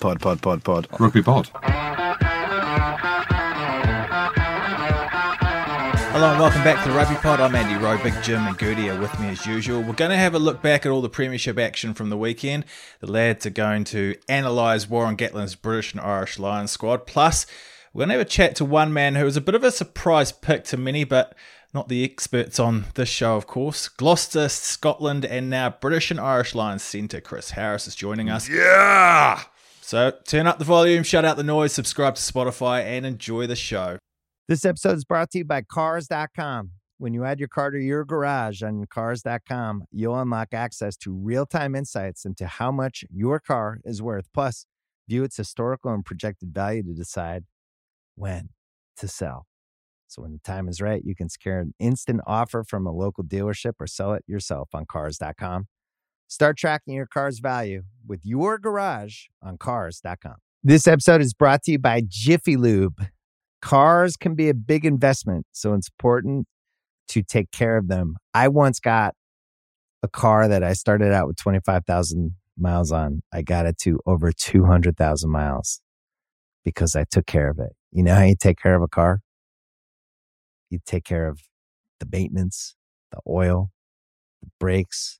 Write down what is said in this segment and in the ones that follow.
Pod, pod, pod, pod. Rugby pod. Hello and welcome back to the Rugby Pod. I'm Andy Rowe, Big Jim and Goodey are with me as usual. We're going to have a look back at all the Premiership action from the weekend. The lads are going to analyse Warren Gatland's British and Irish Lions squad. Plus, we're going to have a chat to one man who was a bit of a surprise pick to many, but not the experts on this show, of course. Gloucester, Scotland, and now British and Irish Lions centre Chris Harris is joining us. Yeah! So turn up the volume, shut out the noise, subscribe to Spotify, and enjoy the show. This episode is brought to you by Cars.com. When you add your car to your garage on Cars.com, you'll unlock access to real time insights into how much your car is worth, plus, view its historical and projected value to decide when to sell. So, when the time is right, you can secure an instant offer from a local dealership or sell it yourself on Cars.com. Start tracking your car's value with your garage on Cars.com. This episode is brought to you by Jiffy Lube. Cars can be a big investment, so it's important to take care of them. I once got a car that I started out with 25,000 miles on. I got it to over 200,000 miles because I took care of it. You know how you take care of a car? You take care of the maintenance, the oil, the brakes,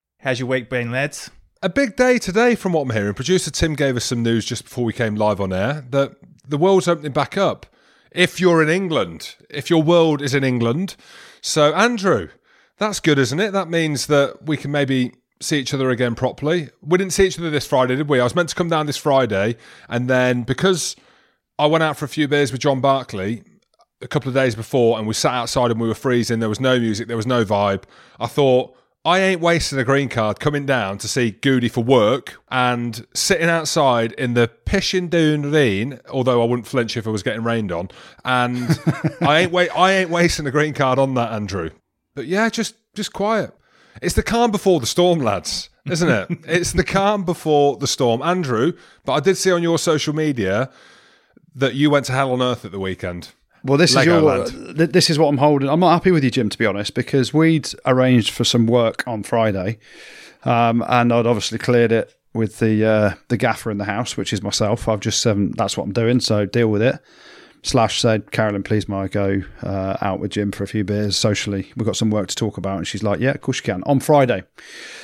How's your week been, lads? A big day today, from what I'm hearing. Producer Tim gave us some news just before we came live on air that the world's opening back up. If you're in England, if your world is in England. So, Andrew, that's good, isn't it? That means that we can maybe see each other again properly. We didn't see each other this Friday, did we? I was meant to come down this Friday, and then because I went out for a few beers with John Barclay a couple of days before, and we sat outside and we were freezing, there was no music, there was no vibe. I thought, I ain't wasting a green card coming down to see Goodey for work and sitting outside in the pishing doon rain, although I wouldn't flinch if I was getting rained on. And I ain't wait I ain't wasting a green card on that, Andrew. But yeah, just just quiet. It's the calm before the storm, lads, isn't it? it's the calm before the storm. Andrew, but I did see on your social media that you went to hell on earth at the weekend. Well, this Legoland. is your. th- This is what I'm holding. I'm not happy with you, Jim, to be honest, because we'd arranged for some work on Friday, um, and I'd obviously cleared it with the uh, the gaffer in the house, which is myself. I've just um, that's what I'm doing, so deal with it. Slash said, Carolyn, please, may I go uh, out with Jim for a few beers socially? We've got some work to talk about, and she's like, yeah, of course you can on Friday.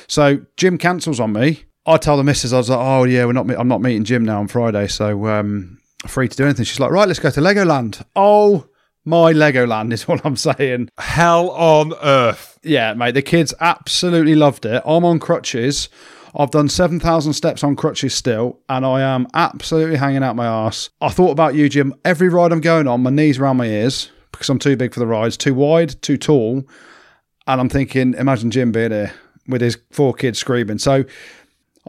So Jim cancels on me. I tell the missus, I was like, oh yeah, we're not. I'm not meeting Jim now on Friday, so um, free to do anything. She's like, right, let's go to Legoland. Oh my Legoland is what I'm saying. Hell on earth. Yeah, mate, the kids absolutely loved it. I'm on crutches. I've done 7,000 steps on crutches still, and I am absolutely hanging out my arse. I thought about you, Jim. Every ride I'm going on, my knees around my ears because I'm too big for the rides, too wide, too tall. And I'm thinking, imagine Jim being here with his four kids screaming. So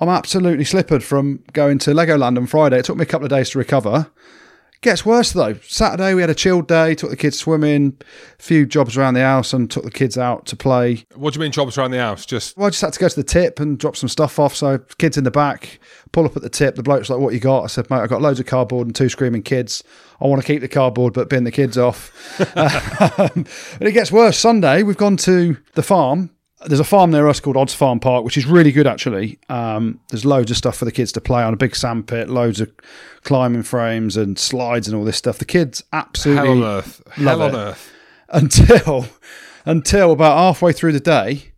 I'm absolutely slippered from going to Legoland on Friday. It took me a couple of days to recover. Gets worse though. Saturday we had a chilled day, took the kids swimming, a few jobs around the house, and took the kids out to play. What do you mean jobs around the house? Just Well, I just had to go to the tip and drop some stuff off. So kids in the back, pull up at the tip. The bloke's like, "What you got?" I said, "Mate, I've got loads of cardboard and two screaming kids. I want to keep the cardboard, but bin the kids off." um, and it gets worse. Sunday we've gone to the farm. There's a farm near us called Odds Farm Park, which is really good actually. Um, there's loads of stuff for the kids to play on. A big sandpit, loads of climbing frames and slides and all this stuff. The kids absolutely hell on earth. love Hell on it. earth. until until about halfway through the day,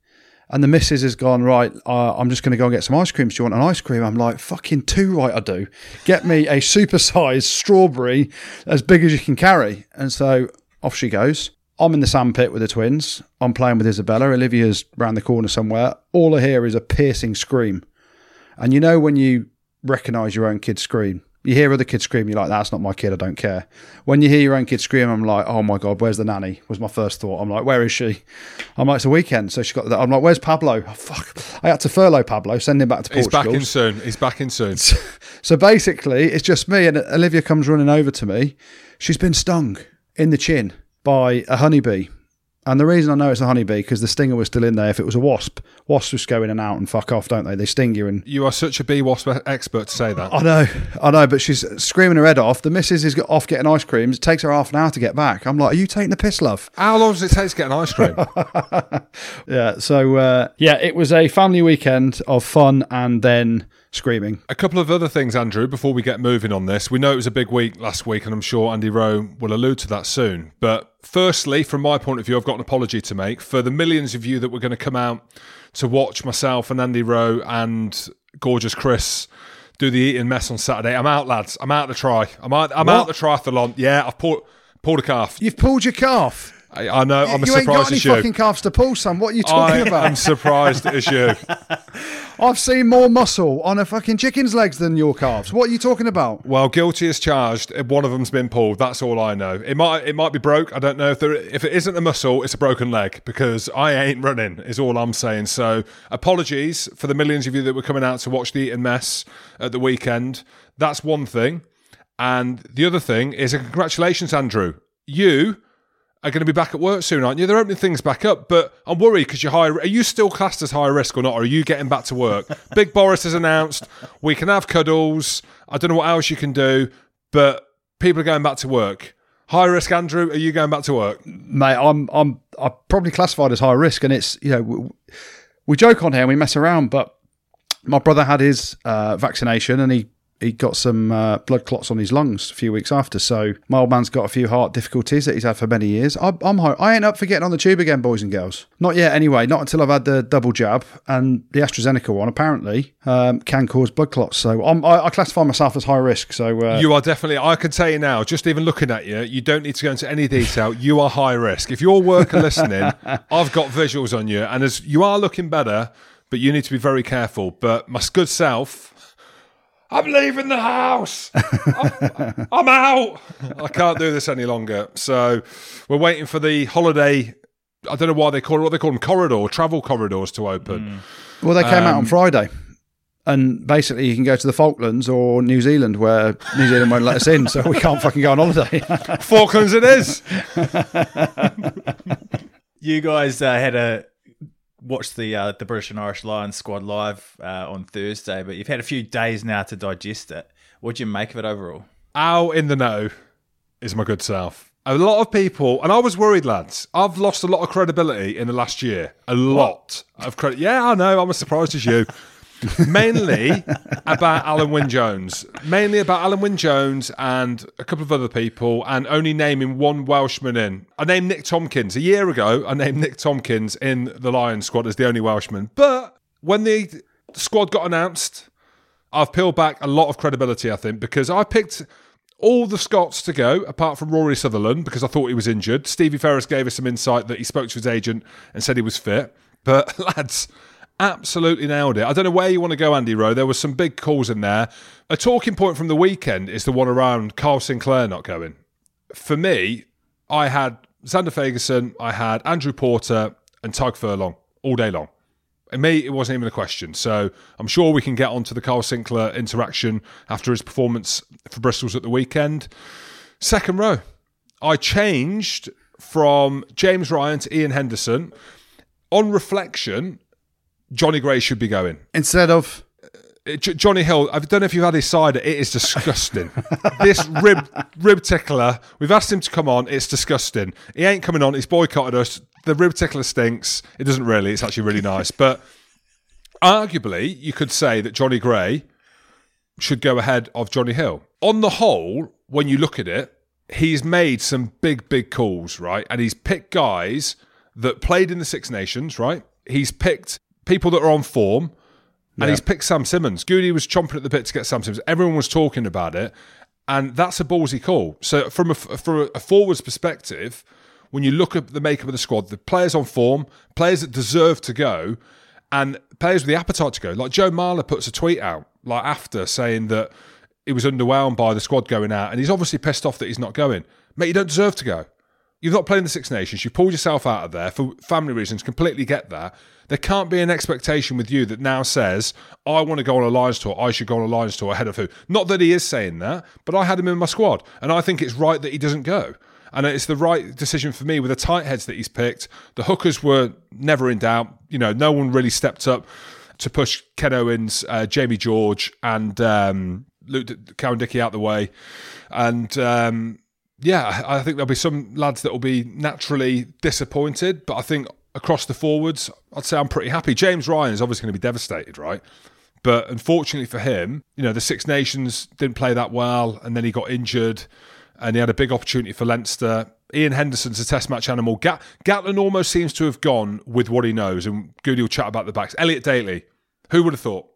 and the missus has gone right. Uh, I'm just going to go and get some ice cream. Do you want an ice cream? I'm like, fucking two right, I do. Get me a supersized strawberry as big as you can carry. And so off she goes. I'm in the sandpit with the twins. I'm playing with Isabella. Olivia's round the corner somewhere. All I hear is a piercing scream. And you know when you recognise your own kid scream, You hear other kids scream, you're like, that's not my kid, I don't care. When you hear your own kid scream, I'm like, oh my God, where's the nanny? Was my first thought. I'm like, where is she? I'm like, it's a weekend. So she got that. I'm like, where's Pablo? Oh, fuck. I had to furlough Pablo, send him back to He's Portugal. He's back in soon. He's back in soon. So basically, it's just me, and Olivia comes running over to me. She's been stung in the chin by a honeybee. And the reason I know it's a honeybee because the stinger was still in there. If it was a wasp, wasps just go in and out and fuck off, don't they? They sting you and You are such a bee wasp expert to say that. I know, I know, but she's screaming her head off. The missus is off getting ice creams. It takes her half an hour to get back. I'm like, are you taking the piss, love? How long does it take to get an ice cream? Yeah. So uh, yeah, it was a family weekend of fun and then screaming. a couple of other things, Andrew, before we get moving on this. We know it was a big week last week, and I'm sure Andy Rowe will allude to that soon. But firstly, from my point of view, I've got an apology to make for the millions of you that were going to come out to watch myself and Andy Rowe and gorgeous Chris do the eating mess on Saturday. I'm out, lads. I'm out the try. I'm out. I'm out the triathlon. Yeah, I've pulled pulled a calf. You've pulled your calf. I, I know. I'm as you You ain't got any fucking calves to pull, son. What are you I talking about? am surprised as you. I've seen more muscle on a fucking chicken's legs than your calves. What are you talking about? Well, guilty as charged. One of them's been pulled. That's all I know. It might it might be broke. I don't know if there if it isn't a muscle, it's a broken leg because I ain't running. Is all I'm saying. So apologies for the millions of you that were coming out to watch the Eating Mess at the weekend. That's one thing, and the other thing is a congratulations, Andrew. You are going to be back at work soon, aren't you? They're opening things back up, but I'm worried because you're high. Are you still classed as high risk or not? Or are you getting back to work? Big Boris has announced we can have cuddles. I don't know what else you can do, but people are going back to work. High risk, Andrew. Are you going back to work? mate, I'm I'm I'm probably classified as high risk, and it's you know we, we joke on here and we mess around, but my brother had his uh, vaccination and he he got some uh, blood clots on his lungs a few weeks after. So my old man's got a few heart difficulties that he's had for many years. I, I'm high, I ain't up for getting on the tube again, boys and girls. Not yet, anyway. Not until I've had the double jab and the AstraZeneca one. Apparently, um, can cause blood clots. So I'm, I, I classify myself as high risk. So uh, You are definitely. I can tell you now, just even looking at you, you don't need to go into any detail. You are high risk. If your work are listening, I've got visuals on you, and as you are looking better, but you need to be very careful. But my good self. I'm leaving the house. I'm, I'm out. I can't do this any longer. So we're waiting for the holiday. I don't know why they call it. What they call them corridor, travel corridors to open. Well, they came out Um, on Friday. And basically, you can go to the Falklands or New Zealand, where New Zealand won't let us in, so we can't fucking go on holiday. Falklands, it is. You guys uh, had a watched the uh, the British and Irish Lions squad live uh, on Thursday, but you've had a few days now to digest it. What do you make of it overall? Ow in the know is my good self. A lot of people, and I was worried, lads. I've lost a lot of credibility in the last year. A lot of credit. Yeah, I know. I'm as surprised as you. Mainly about Alun Wyn Jones. Mainly about Alun Wyn Jones and a couple of other people, and only naming one Welshman in. I named Nick Tompkins. A year ago, I named Nick Tompkins in the Lions squad as the only Welshman. But when the squad got announced, I've peeled back a lot of credibility, I think, because I picked all the Scots to go, apart from Rory Sutherland, because I thought he was injured. Stevie Ferris gave us some insight that he spoke to his agent and said he was fit. But lads, absolutely nailed it. I don't know where you want to go, Andy Rowe. There was some big calls in there. A talking point from the weekend is the one around Kyle Sinckler not going. For me, I had Zander Fagerson, I had Andrew Porter, and Tadhg Furlong all day long. And me, it wasn't even a question. So I'm sure we can get onto the Kyle Sinckler interaction after his performance for Bristol's at the weekend. Second row, I changed from James Ryan to Iain Henderson. On reflection, Jonny Gray should be going. Instead of Uh, Jonny Hill, I don't know if you've had his cider. It is disgusting. this rib rib tickler. We've asked him to come on. It's disgusting. He ain't coming on. He's boycotted us. The rib tickler stinks. It doesn't really. It's actually really nice. But arguably, you could say that Jonny Gray should go ahead of Jonny Hill. On the whole, when you look at it, he's made some big, big calls, right? And he's picked guys that played in the Six Nations, right? He's picked people that are on form. And he's picked Sam Simmonds. Goodey was chomping at the bit to get Sam Simmonds. Everyone was talking about it, and that's a ballsy call. So from a from a forwards perspective, when you look at the makeup of the squad, the players on form, players that deserve to go, and players with the appetite to go. Like Joe Marler puts a tweet out like after saying that he was underwhelmed by the squad going out, and he's obviously pissed off that he's not going. Mate, you don't deserve to go. You've not played in the Six Nations. You pulled yourself out of there for family reasons. Completely get that. There can't be an expectation with you that now says, I want to go on a Lions tour. I should go on a Lions tour ahead of who? Not that he is saying that, but I had him in my squad. And I think it's right that he doesn't go. And it's the right decision for me with the tight heads that he's picked. The hookers were never in doubt. You know, no one really stepped up to push Ken Owens, uh, Jamie George, and um, Luke Cowan-Dickie out the way. And um, yeah, I think there'll be some lads that will be naturally disappointed, but I think across the forwards, I'd say I'm pretty happy. James Ryan is obviously going to be devastated, right? But unfortunately for him, you know, the Six Nations didn't play that well, and then he got injured, and he had a big opportunity for Leinster. Iain Henderson's a test match animal. Gat- Gatland almost seems to have gone with what he knows, and Goodey will chat about the backs. Elliot Daly, who would have thought?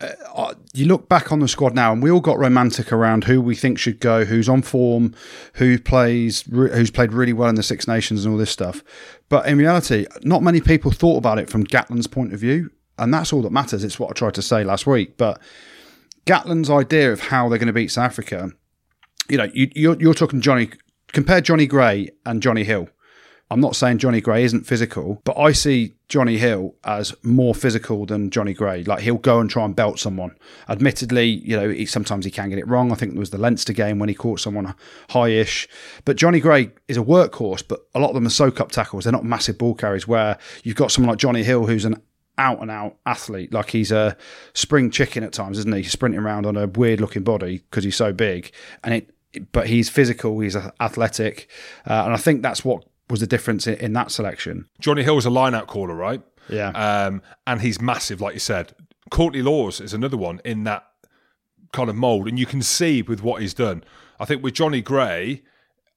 Uh, uh, you look back on the squad now, and we all got romantic around who we think should go, who's on form, who plays, who's played really well in the Six Nations, and all this stuff. But in reality, not many people thought about it from Gatland's point of view, and that's all that matters. It's what I tried to say last week. But Gatland's idea of how they're going to beat South Africa, you know, you, you're, you're talking Johnny. Compare Jonny Gray and Jonny Hill. I'm not saying Jonny Gray isn't physical, but I see Jonny Hill as more physical than Jonny Gray. Like he'll go and try and belt someone. Admittedly, you know, he, sometimes he can get it wrong. I think it was the Leinster game when he caught someone high-ish. But Jonny Gray is a workhorse, but a lot of them are soak-up tackles. They're not massive ball carries. Where you've got someone like Jonny Hill who's an out and out athlete. Like he's a spring chicken at times, isn't he? He's sprinting around on a weird looking body because he's so big, and it. But he's physical. He's athletic, uh, and I think that's what was the difference in, in that selection. Jonny Hill Hill's a line out caller, right? Yeah. Um, and he's massive, like you said. Courtney Lawes is another one in that kind of mould, and you can see with what he's done. I think with Jonny Gray,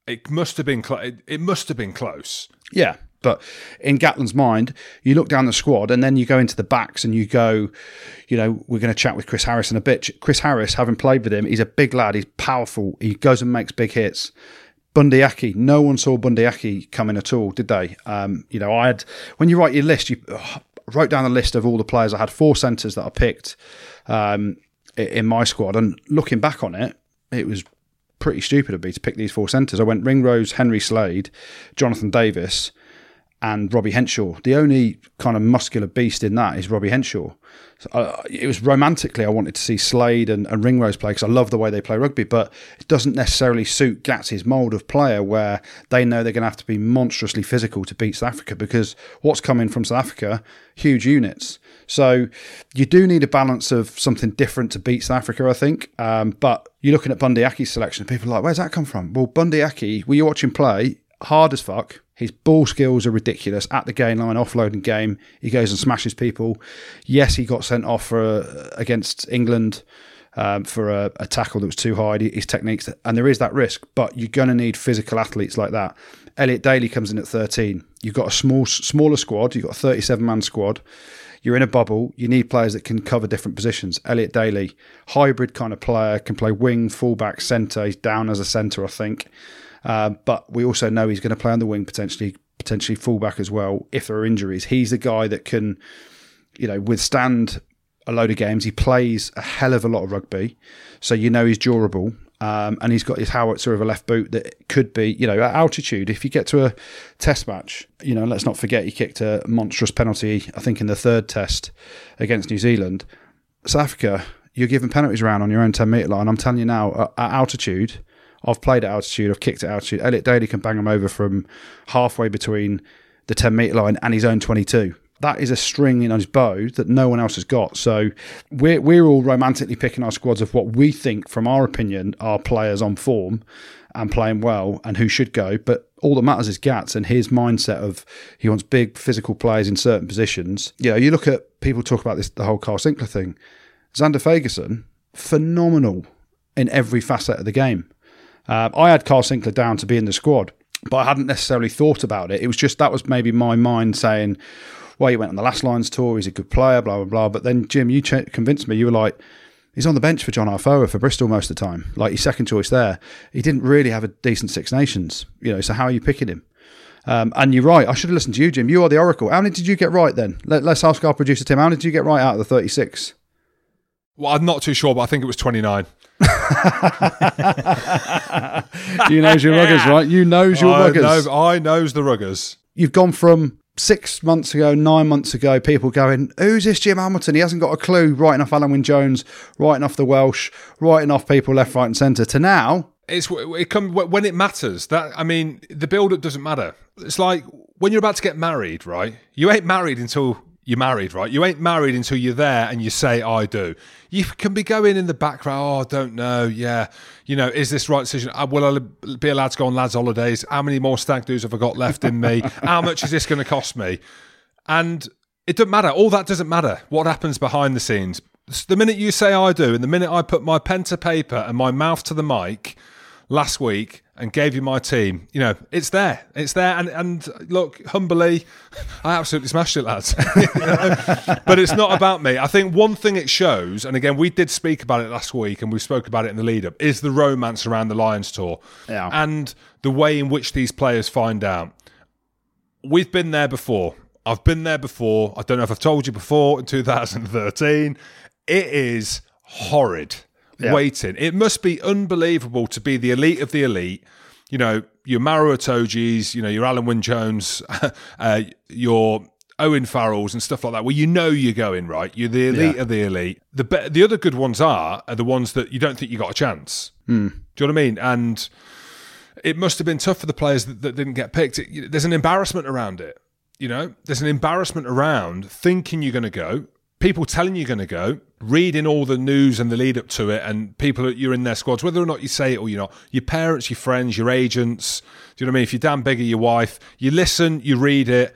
it must have been cl- it, it must have been close. Yeah, but in Gatland's mind, you look down the squad and then you go into the backs and you go, you know, we're going to chat with Chris Harris in a bit. Chris Harris, having played with him, he's a big lad. He's powerful. He goes and makes big hits. Bundee Aki, no one saw Bundee Aki coming at all, did they? Um, you know, I had when you write your list, you oh, wrote down a list of all the players. I had four centres that I picked um, in my squad, and looking back on it, it was pretty stupid of me to pick these four centres. I went Ringrose, Henry Slade, Jonathan Davies, and Robbie Henshaw. The only kind of muscular beast in that is Robbie Henshaw. So, uh, it was romantically I wanted to see Slade and, and Ringrose play because I love the way they play rugby, but it doesn't necessarily suit Gats's mould of player where they know they're going to have to be monstrously physical to beat South Africa because what's coming from South Africa, huge units. So you do need a balance of something different to beat South Africa, I think. Um, but you're looking at Bundee Aki's selection, people are like, where's that come from? Well, Bundee Aki, when you watching play, hard as fuck his ball skills are ridiculous at the gain line, offloading game. He goes and smashes people. Yes, he got sent off for a, against England um, for a, a, tackle that was too high. His techniques, and there is that risk, but you're going to need physical athletes like that. Elliot Daly comes in at 13. You've got a small, smaller squad. You've got a 37 man squad. You're in a bubble. You need players that can cover different positions. Elliot Daly, hybrid kind of player, can play wing, fullback, centre. He's down as a centre, I think. Uh, but we also know he's going to play on the wing potentially, potentially fullback as well if there are injuries. He's the guy that can, you know, withstand a load of games. He plays a hell of a lot of rugby, so you know he's durable. Um, and he's got his howitzer of a left boot that could be, you know, at altitude. If you get to a test match, you know, let's not forget he kicked a monstrous penalty, I think, in the third test against New Zealand. South Africa, you're giving penalties around on your own 10 metre line. I'm telling you now, at altitude, I've played at altitude, I've kicked at altitude. Elliot Daly can bang him over from halfway between the 10 metre line and his own 22. That is a string on his bow that no one else has got. So we're, we're all romantically picking our squads of what we think, from our opinion, are players on form and playing well and who should go. But all that matters is Gats and his mindset of he wants big physical players in certain positions. You know, you look at people talk about this, the whole Kyle Sinckler thing. Zander Fagerson, phenomenal in every facet of the game. Uh, I had Kyle Sinckler down to be in the squad, but I hadn't necessarily thought about it. It was just that was maybe my mind saying, well, he went on the last Lions tour, he's a good player, blah, blah, blah. But then, Jim, you ch- convinced me. You were like, he's on the bench for John Afoa for Bristol most of the time. Like, his second choice there. He didn't really have a decent Six Nations, you know, so how are you picking him? Um, and you're right. I should have listened to you, Jim. You are the oracle. How many did you get right then? Let, us ask our producer Tim. How many did you get right out of the 36? Well, I'm not too sure, but I think it was 29. you knows your ruggers, right? You knows your I ruggers. know, I knows the ruggers. You've gone from six months ago, nine months ago, people going, "Who's this Jim Hamilton? He hasn't got a clue." Writing off Alun Wyn Jones, writing off the Welsh, writing off people left, right, and centre. To now, It's it come when it matters. That I mean, the build up doesn't matter. It's like when you're about to get married, right? You ain't married until you're married, right? You ain't married until you're there and you say, I do. You can be going in the background, oh, I don't know. Yeah. You know, is this right decision? Uh, Will I be allowed to go on lads' holidays? How many more stag doos have I got left in me? How much is this going to cost me? And it doesn't matter. All that doesn't matter. What happens behind the scenes? The minute you say I do, and the minute I put my pen to paper and my mouth to the mic last week and gave you my team, you know, it's there. It's there. And, and look, humbly, I absolutely smashed it, lads. You know? But it's not about me. I think one thing it shows, and again, we did speak about it last week and we spoke about it in the lead up, is the romance around the Lions tour Yeah. and the way in which these players find out. We've been there before. I've been there before. I don't know if I've told you before in 2013. It is horrid Yeah. waiting. It must be unbelievable to be the elite of the elite. You know, your Maro Itojes, you know, your Alun Wyn Jones, uh, your Owen Farrells and stuff like that, where you know you're going, right? You're the elite Yeah. of the elite. The be- the other good ones are, are the ones that you don't think you got a chance. Do you know what I mean? And it must have been tough for the players that, that didn't get picked. It- there's an embarrassment around it. You know, there's an embarrassment around thinking you're going to go, people telling you're going to go, reading all the news and the lead up to it, and people that you're in their squads, whether or not you say it or you're not, your parents, your friends, your agents. Do you know what I mean? If you're Dan Biggar, your wife, you listen, you read it,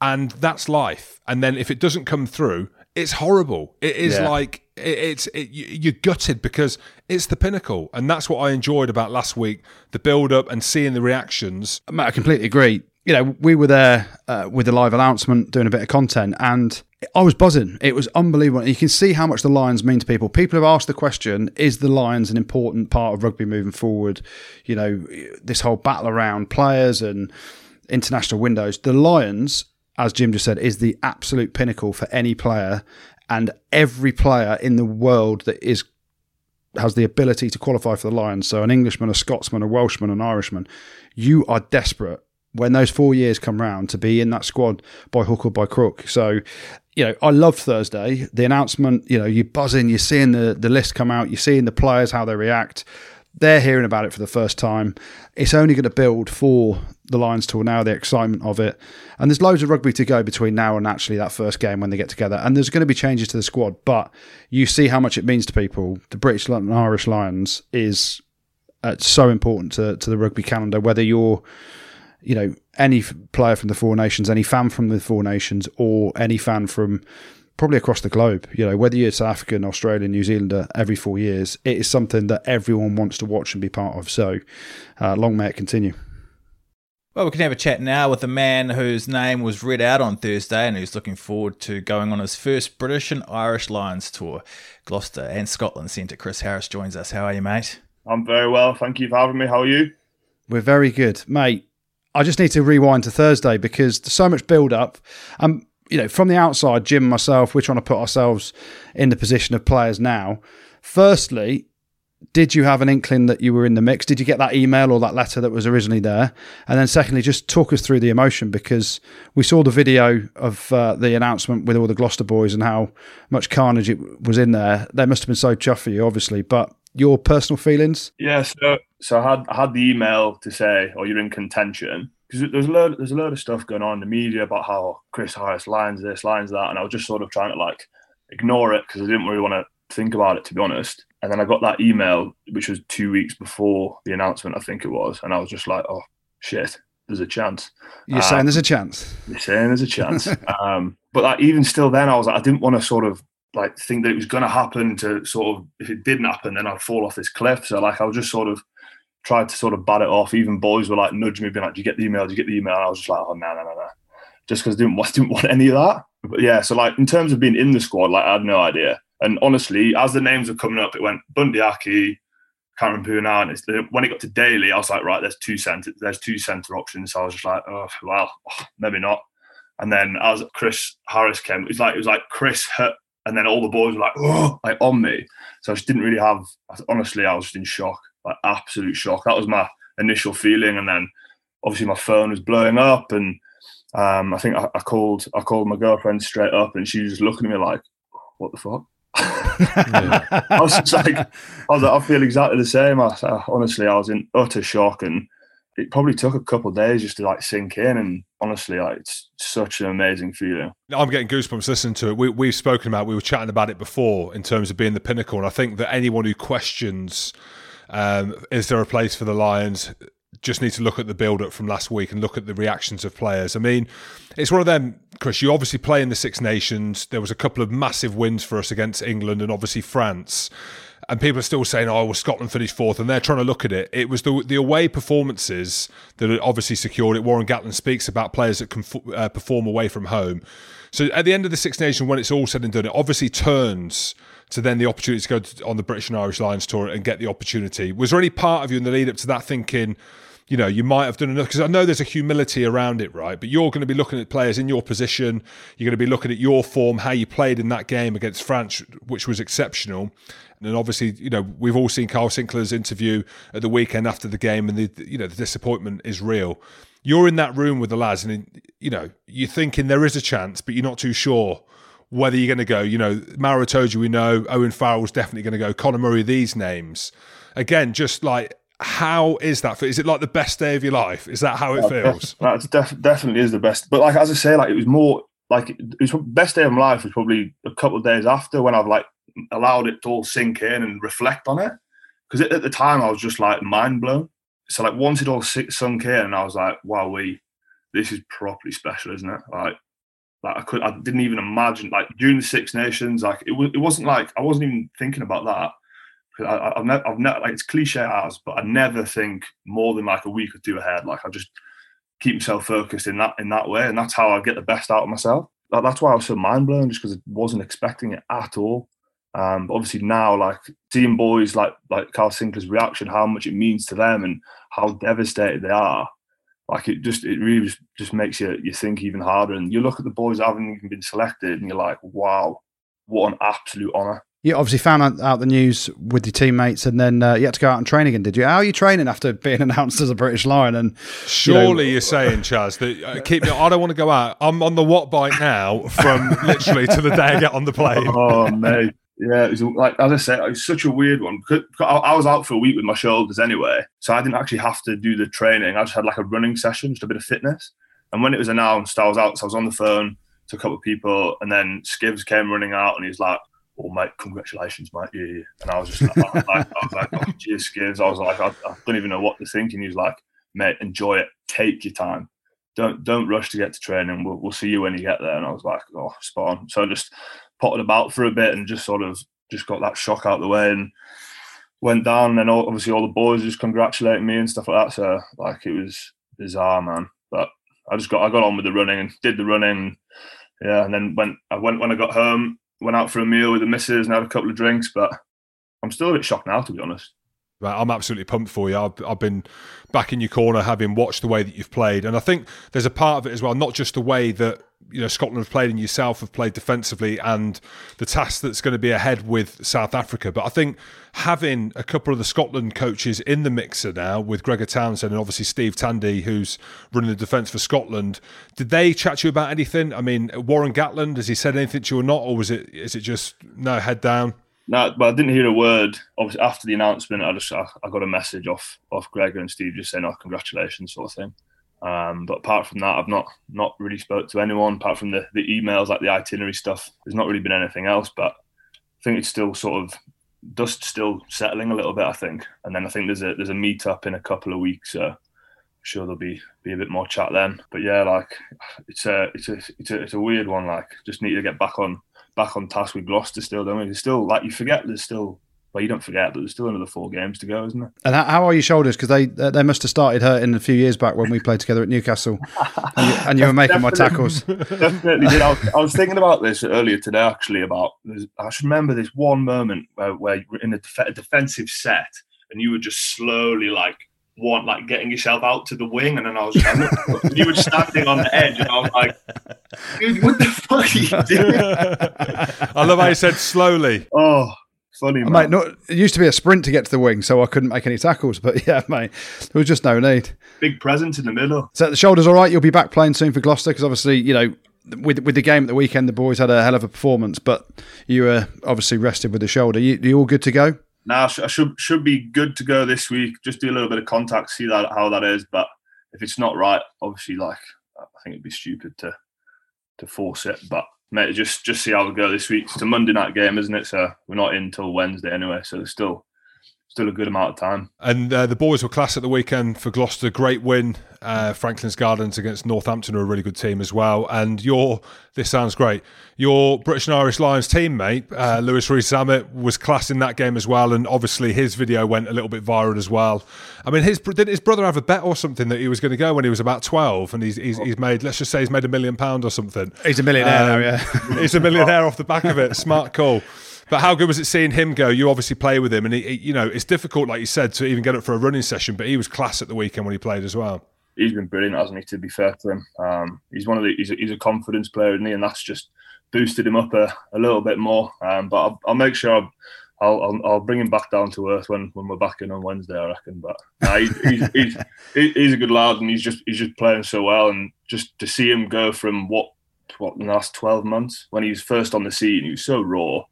and that's life. And then if it doesn't come through, it's horrible. It is Yeah. like it, it's it, you- you're gutted because it's the pinnacle, and that's what I enjoyed about last week: the build up and seeing the reactions. Mate, I completely agree. You know, we were there uh, with the live announcement, doing a bit of content, and I was buzzing. It was unbelievable. You can see how much the Lions mean to people. People have asked the question: Is the Lions an important part of rugby moving forward? You know, this whole battle around players and international windows. The Lions, as Jim just said, is the absolute pinnacle for any player, and every player in the world that is has the ability to qualify for the Lions. So an Englishman, a Scotsman, a Welshman, an Irishman. You are desperate when those four years come round to be in that squad by hook or by crook. So, you know, I love Thursday. The announcement, you know, you're buzzing, you're seeing the, the list come out, you're seeing the players, how they react. They're hearing about it for the first time. It's only going to build for the Lions tour now, the excitement of it. And there's loads of rugby to go between now and actually that first game when they get together. And there's going to be changes to the squad, but you see how much it means to people. The British and Irish Lions is uh, so important to, to the rugby calendar, whether you're you know, any f- player from the Four Nations, any fan from the Four Nations, or any fan from probably across the globe, you know, whether you're South African, Australian, New Zealander, every four years, it is something that everyone wants to watch and be part of. So, uh, long may it continue. Well, we can have a chat now with a man whose name was read out on Thursday and who's looking forward to going on his first British and Irish Lions tour. Gloucester and Scotland centre Chris Harris joins us. How are you, mate? I'm very well. Thank you for having me. How are you? We're very good, mate. I just need to rewind to Thursday because there's so much build up. Um, you know, from the outside, Jim and myself, we're trying to put ourselves in the position of players now. Firstly, did you have an inkling that you were in the mix? Did you get that email or that letter that was originally there? And then, secondly, just talk us through the emotion because we saw the video of uh, the announcement with all the Gloucester boys and how much carnage it was in there. They must have been so chuffed for you, obviously. But your personal feelings? Yeah, so so I had I had the email to say, "Oh, you're in contention," because there's a load there's a load of stuff going on in the media about how Chris Harris Lions this, Lions that, and I was just sort of trying to like ignore it because I didn't really want to think about it to be honest. And then I got that email, which was two weeks before the announcement, I think it was, and I was just like, "Oh shit, there's a chance." You're Uh, saying there's a chance. You're saying there's a chance. um, but like, even still, then I was like, I didn't want to sort of like think that it was going to happen. To sort of, if it didn't happen, then I'd fall off this cliff. So like, I was just sort of tried to sort of bat it off. Even boys were like nudging me, being like, "Do you get the email? Do you get the email?" And I was just like, "Oh no, no, no, no," just because I didn't, didn't want any of that. But yeah, so like in terms of being in the squad, like I had no idea. And honestly, as the names were coming up, it went Bundee Aki, can't remember who. And when it got to Daly, I was like, right, there's two center, there's two center options. So I was just like, oh well, oh, maybe not. And then as Chris Harris came, it was like it was like Chris H- and then all the boys were like, oh, like on me. So I just didn't really have. Honestly, I was just in shock, like absolute shock. That was my initial feeling, and then obviously my phone was blowing up, and um, I think I, I, called I called my girlfriend straight up, and she was just looking at me like, "What the fuck?" I was just like, I was like, I feel exactly the same. I, I, honestly, I was in utter shock, and it probably took a couple of days just to like sink in. And honestly, like it's such an amazing feeling. I'm getting goosebumps listening to it. We, we've spoken about, we were chatting about it before in terms of being the pinnacle, and I think that anyone who questions. Um, is there a place for the Lions? just need to look at the build up from last week and look at the reactions of players. I mean, it's one of them, Chris. You obviously play in the Six Nations. There was a couple of massive wins for us against England and obviously France. And people are still saying, "Oh, well, Scotland finished fourth, and they're trying to look at it. It was the the away performances that obviously secured it. Warren Gatland speaks about players that can uh, perform away from home. So at the end of the Six Nations, when it's all said and done, it obviously turns to then the opportunity to go to, on the British and Irish Lions tour and get the opportunity. Was there any part of you in the lead up to that thinking? you know, you might have done enough because I know there's a humility around it, right? But you're going to be looking at players in your position. You're going to be looking at your form, how you played in that game against France, which was exceptional. And obviously, you know, we've all seen Kyle Sinckler's interview at the weekend after the game, and the you know the disappointment is real. You're in that room with the lads, and you know you're thinking there is a chance, but you're not too sure whether you're going to go. You know, Maro Itoje, we know. Owen Farrell's definitely going to go. Conor Murray, these names. Again, just like how is that? Is it like the best day of your life? Is that how it oh, feels? That def- definitely is the best. But like as I say, like it was more like it was best day of my life was probably a couple of days after when I've like allowed it to all sink in and reflect on it. Because at the time I was just like mind blown. So like once it all sunk in, I was like, wow, we this is properly special, isn't it? Like like I could I didn't even imagine like during the Six Nations, like it was it wasn't like I wasn't even thinking about that. I, have never, I've never, like it's cliche as, but I never think more than like a week or two ahead. Like I just keep myself focused in that in that way, and that's how I get the best out of myself. That's why I was so mind blown, just because I wasn't expecting it at all. Um, but obviously now, like seeing boys like like Kyle Sinckler's reaction, how much it means to them, and how devastated they are. Like it just, it really just, just makes you you think even harder. And you look at the boys haven't even been selected, and you're like, wow, what an absolute honor you obviously found out, out, the news with your teammates, and then uh, you had to go out and train again. Did you? How are you training after being announced as a British Lion? And surely you are saying, Chaz, that uh, keep. I don't want to go out. I'm on the what bike now, from literally to the day I get on the plane. Oh mate, yeah. It was like as I said, it was such a weird one I was out for a week with my shoulders anyway, so I didn't actually have to do the training. I just had like a running session, just a bit of fitness. And when it was announced, I was out, so I was on the phone to a couple of people, and then Skivs came running out, and he's like oh mate, congratulations, mate. Yeah, And I was just like, I, was like, oh, cheers, Skivs. I was like, I, I, don't even know what to think. And he was like, mate, enjoy it. Take your time. Don't don't rush to get to training. We'll, we'll see you when you get there. And I was like, oh, spot on. So I just potted about for a bit and just sort of just got that shock out the way and went down. And then obviously all the boys just congratulating me and stuff like that. So like it was bizarre, man. But I just got I got on with the running and did the running. Yeah, and then when I went when I got home, went out for a meal with the missus and had a couple of drinks, but I'm still a bit shocked now, to be honest. Right, I'm absolutely pumped for you. I've, I've, been back in your corner, having watched the way that you've played, and I think there's a part of it as well, not just the way that you know Scotland have played and yourself have played defensively, and the task that's going to be ahead with South Africa. But I think having a couple of the Scotland coaches in the mixer now, with Gregor Townsend and obviously Steve Tandy, who's running the defence for Scotland, did they chat to you about anything? I mean, Warren Gatland, has he said anything to you or not, or was it is it just no head down? No, but I didn't hear a word. Obviously, after the announcement, I just I, I got a message off off Gregor and Steve just saying, "Oh, congratulations," sort of thing. Um, but apart from that, I've not not really spoke to anyone apart from the the emails, like the itinerary stuff. There's not really been anything else. But I think it's still sort of dust still settling a little bit. I think, and then I think there's a there's a meetup in a couple of weeks. So I'm sure there'll be be a bit more chat then. But yeah, like it's a it's a it's a it's a weird one. Like just need to get back on back on task with Gloucester still, don't we? There's still like you forget there's still well, you don't forget, but there's still another four games to go, isn't there? And how are your shoulders? Because they they must have started hurting a few years back when we played together at Newcastle, and you, and you were making my tackles. Definitely did. I was, I was, thinking about this earlier today, actually. About I should remember this one moment where, where you were in a, def- a defensive set, and you were just slowly like want like getting yourself out to the wing, and then I was like, you were standing on the edge, and I was like, dude, what the fuck are you doing? I love how you said slowly. Oh, funny, man. Mate, not, it used to be a sprint to get to the wing, so I couldn't make any tackles. But yeah, mate, there was just no need. Big presence in the middle. So the shoulders all right. You'll be back playing soon for Gloucester because obviously, you know, with with the game at the weekend, the boys had a hell of a performance, but you were obviously rested with the shoulder. You, you all good to go? Now I should should be good to go this week. Just do a little bit of contact, see that how that is. But if it's not right, obviously, like I think it'd be stupid to to force it. But mate, just just see how we go this week. It's a Monday night game, isn't it? So we're not in till Wednesday anyway. So there's still still a good amount of time. And uh, the boys were class at the weekend for Gloucester. Great win. Uh, Franklin's Gardens against Northampton are a really good team as well. And your, this sounds great, your British and Irish Lions teammate, uh, Louis Rees-Zammit, was class in that game as well. And obviously his video went a little bit viral as well. I mean, his did his brother have a bet or something that he was going to go when he was about 12 and he's, he's, he's made, let's just say he's made a million pounds or something. He's a millionaire Um, now, yeah. he's a millionaire off the back of it. Smart call. But how good was it seeing him go? You obviously play with him, and he, he- you know it's difficult, like you said, to even get up for a running session. But he was class at the weekend when he played as well. He's been brilliant, hasn't he? To be fair to him, um, he's one of the he's a, he's a confidence player, isn't he? And that's just boosted him up a, a little bit more. Um, but I'll, I'll make sure. I'll, I'll I'll bring him back down to earth when, when we're back in on Wednesday, I reckon. But nah, he's, he's, he's, he's a good lad, and he's just he's just playing so well. And just to see him go from what what the last twelve months when he was first on the scene, he was so raw.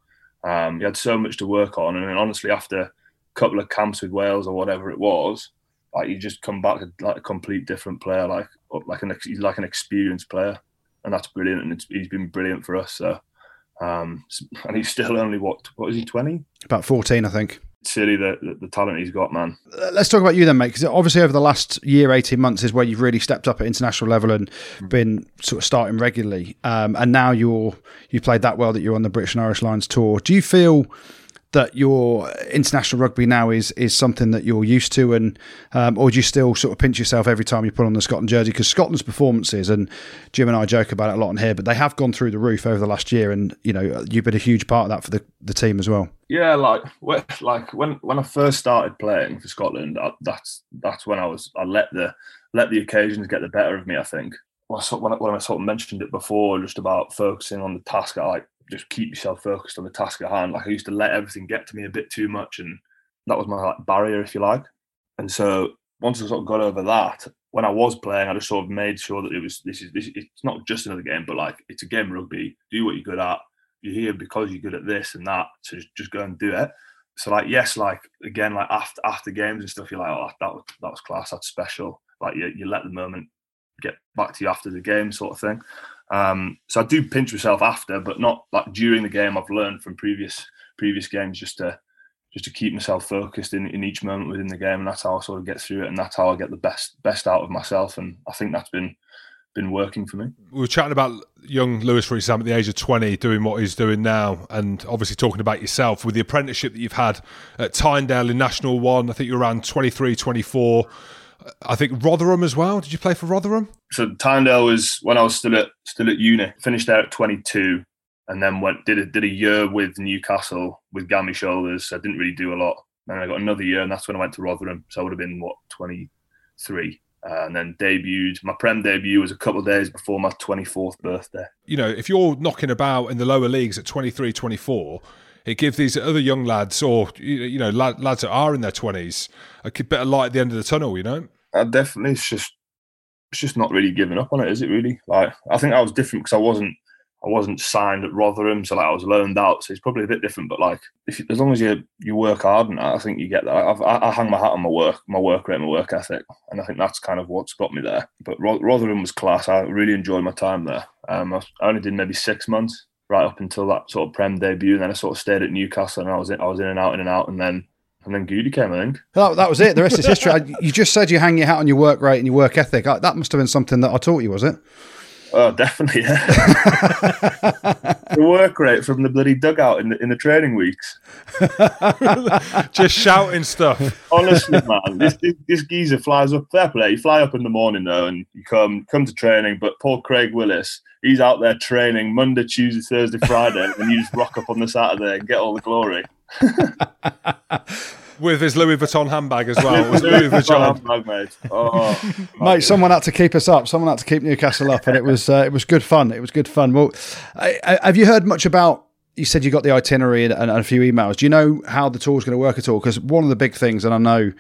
Um, he had so much to work on, and honestly, after a couple of camps with Wales or whatever it was, like you just come back like a complete different player, like like an he's like an experienced player, and that's brilliant. And he's been brilliant for us. So, um, and he's still only what what is he twenty? About 14, I think. Silly the, the the talent he's got, man. Let's talk about you then, mate, because obviously over the last year, 18 months is where you've really stepped up at international level and been sort of starting regularly. Um, and now you're, you played that well that you're on the British and Irish Lions tour. Do you feel that your international rugby now is is something that you're used to, and um, or do you still sort of pinch yourself every time you put on the Scotland jersey? Because Scotland's performances, and Jim and I joke about it a lot on here, but they have gone through the roof over the last year, and you know you've been a huge part of that for the, the team as well. Yeah, like like when when I first started playing for Scotland, I, that's that's when I was I let the let the occasions get the better of me. I think. Well, sort- when I, when I sort of mentioned it before, just about focusing on the task, I like just keep yourself focused on the task at hand. Like I used to let everything get to me a bit too much, and that was my like barrier, if you like. And so once I sort of got over that, when I was playing, I just sort of made sure that it was this is this. It's not just another game, but like it's a game rugby. Do what you're good at. You're here because you're good at this and that. So just, just go and do it. So like yes, like again, like after after games and stuff, you're like, oh, that was that was class. That's special. Like you, you let the moment get back to you after the game, sort of thing. Um, so I do pinch myself after, but not like during the game. I've learned from previous previous games just to just to keep myself focused in, in each moment within the game, and that's how I sort of get through it, and that's how I get the best best out of myself, and I think that's been been working for me. We were chatting about young Louis Rees-Zammit at the age of 20 doing what he's doing now and obviously talking about yourself with the apprenticeship that you've had at Tynedale in National 1. I think you're around 23, 24. I think Rotherham as well. Did you play for Rotherham? So Tynedale was when I was still at still at uni. Finished there at 22, and then went did a, did a year with Newcastle with gammy shoulders. So I didn't really do a lot. Then I got another year, and that's when I went to Rotherham. So I would have been what 23. Uh, and then debuted. My Prem debut was a couple of days before my 24th birthday. You know, if you're knocking about in the lower leagues at 23, 24, it gives these other young lads or, you know, lad, lads that are in their 20s a bit of light at the end of the tunnel, you know? I definitely it's just it's just not really giving up on it, is it really? Like I think I was different because I wasn't I wasn't signed at Rotherham, so like I was loaned out, so it's probably a bit different. But like if as long as you you work hard and I think you get that. I've, I, I hang my hat on my work, my work rate, my work ethic, and I think that's kind of what's got me there. But Rotherham was class. I really enjoyed my time there. Um, I only did maybe six months right up until that sort of Prem debut, and then I sort of stayed at Newcastle, and I was in, I was in and out, in and out, and then and then Goodey came, I think. That, that was it. The rest is history. I- You just said you hang your hat on your work rate and your work ethic. I- That must have been something that I taught you, was it? Oh, definitely, yeah. the work rate from the bloody dugout in the in the training weeks. Just shouting stuff. Honestly, man, this, this this geezer flies up. Fair play. You fly up in the morning though, and you come come to training. But poor Craig Willis, he's out there training Monday, Tuesday, Thursday, Friday, and you just rock up on the Saturday and get all the glory. With his Louis Vuitton handbag as well. It was Louis Vuitton. Handbag, mate. Oh, Mate, someone had to keep us up. Someone had to keep Newcastle up, and it was uh, it was good fun. It was good fun. Well, I, I, have you heard much about? You said you got the itinerary and, and a few emails. Do you know how the tour is going to work at all? Because one of the big things, and I know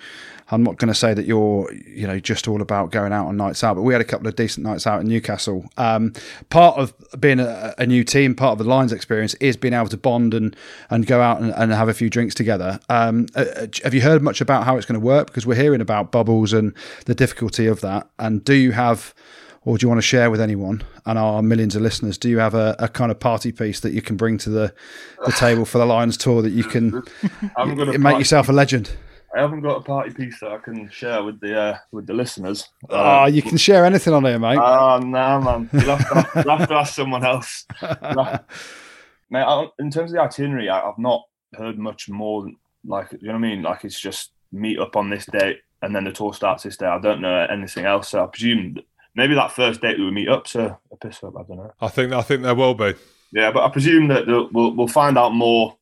I'm not going to say that you're, you know, just all about going out on nights out, but we had a couple of decent nights out in Newcastle. Um, part of being a, a, new team, part of the Lions experience is being able to bond and, and go out and, and have a few drinks together. Um, uh, uh have you heard much about how it's going to work? Because we're hearing about bubbles and the difficulty of that. And do you have, or do you want to share with anyone and our millions of listeners? Do you have a, a kind of party piece that you can bring to the, the table for the Lions tour that you can make yourself a legend? I haven't got a party piece that I can share with the uh, with the listeners. Oh, uh, you can share anything on here, mate. Oh, no, nah, man. You'll have, to, you'll have to ask someone else. mate, I, in terms of the itinerary, I, have not heard much more. Like, you know what I mean? Like, it's just meet up on this date and then the tour starts this day. I don't know anything else. So I presume maybe that first date we will meet up. So a piss up. I don't know. I think I think there will be. Yeah, but I presume that we'll we'll find out more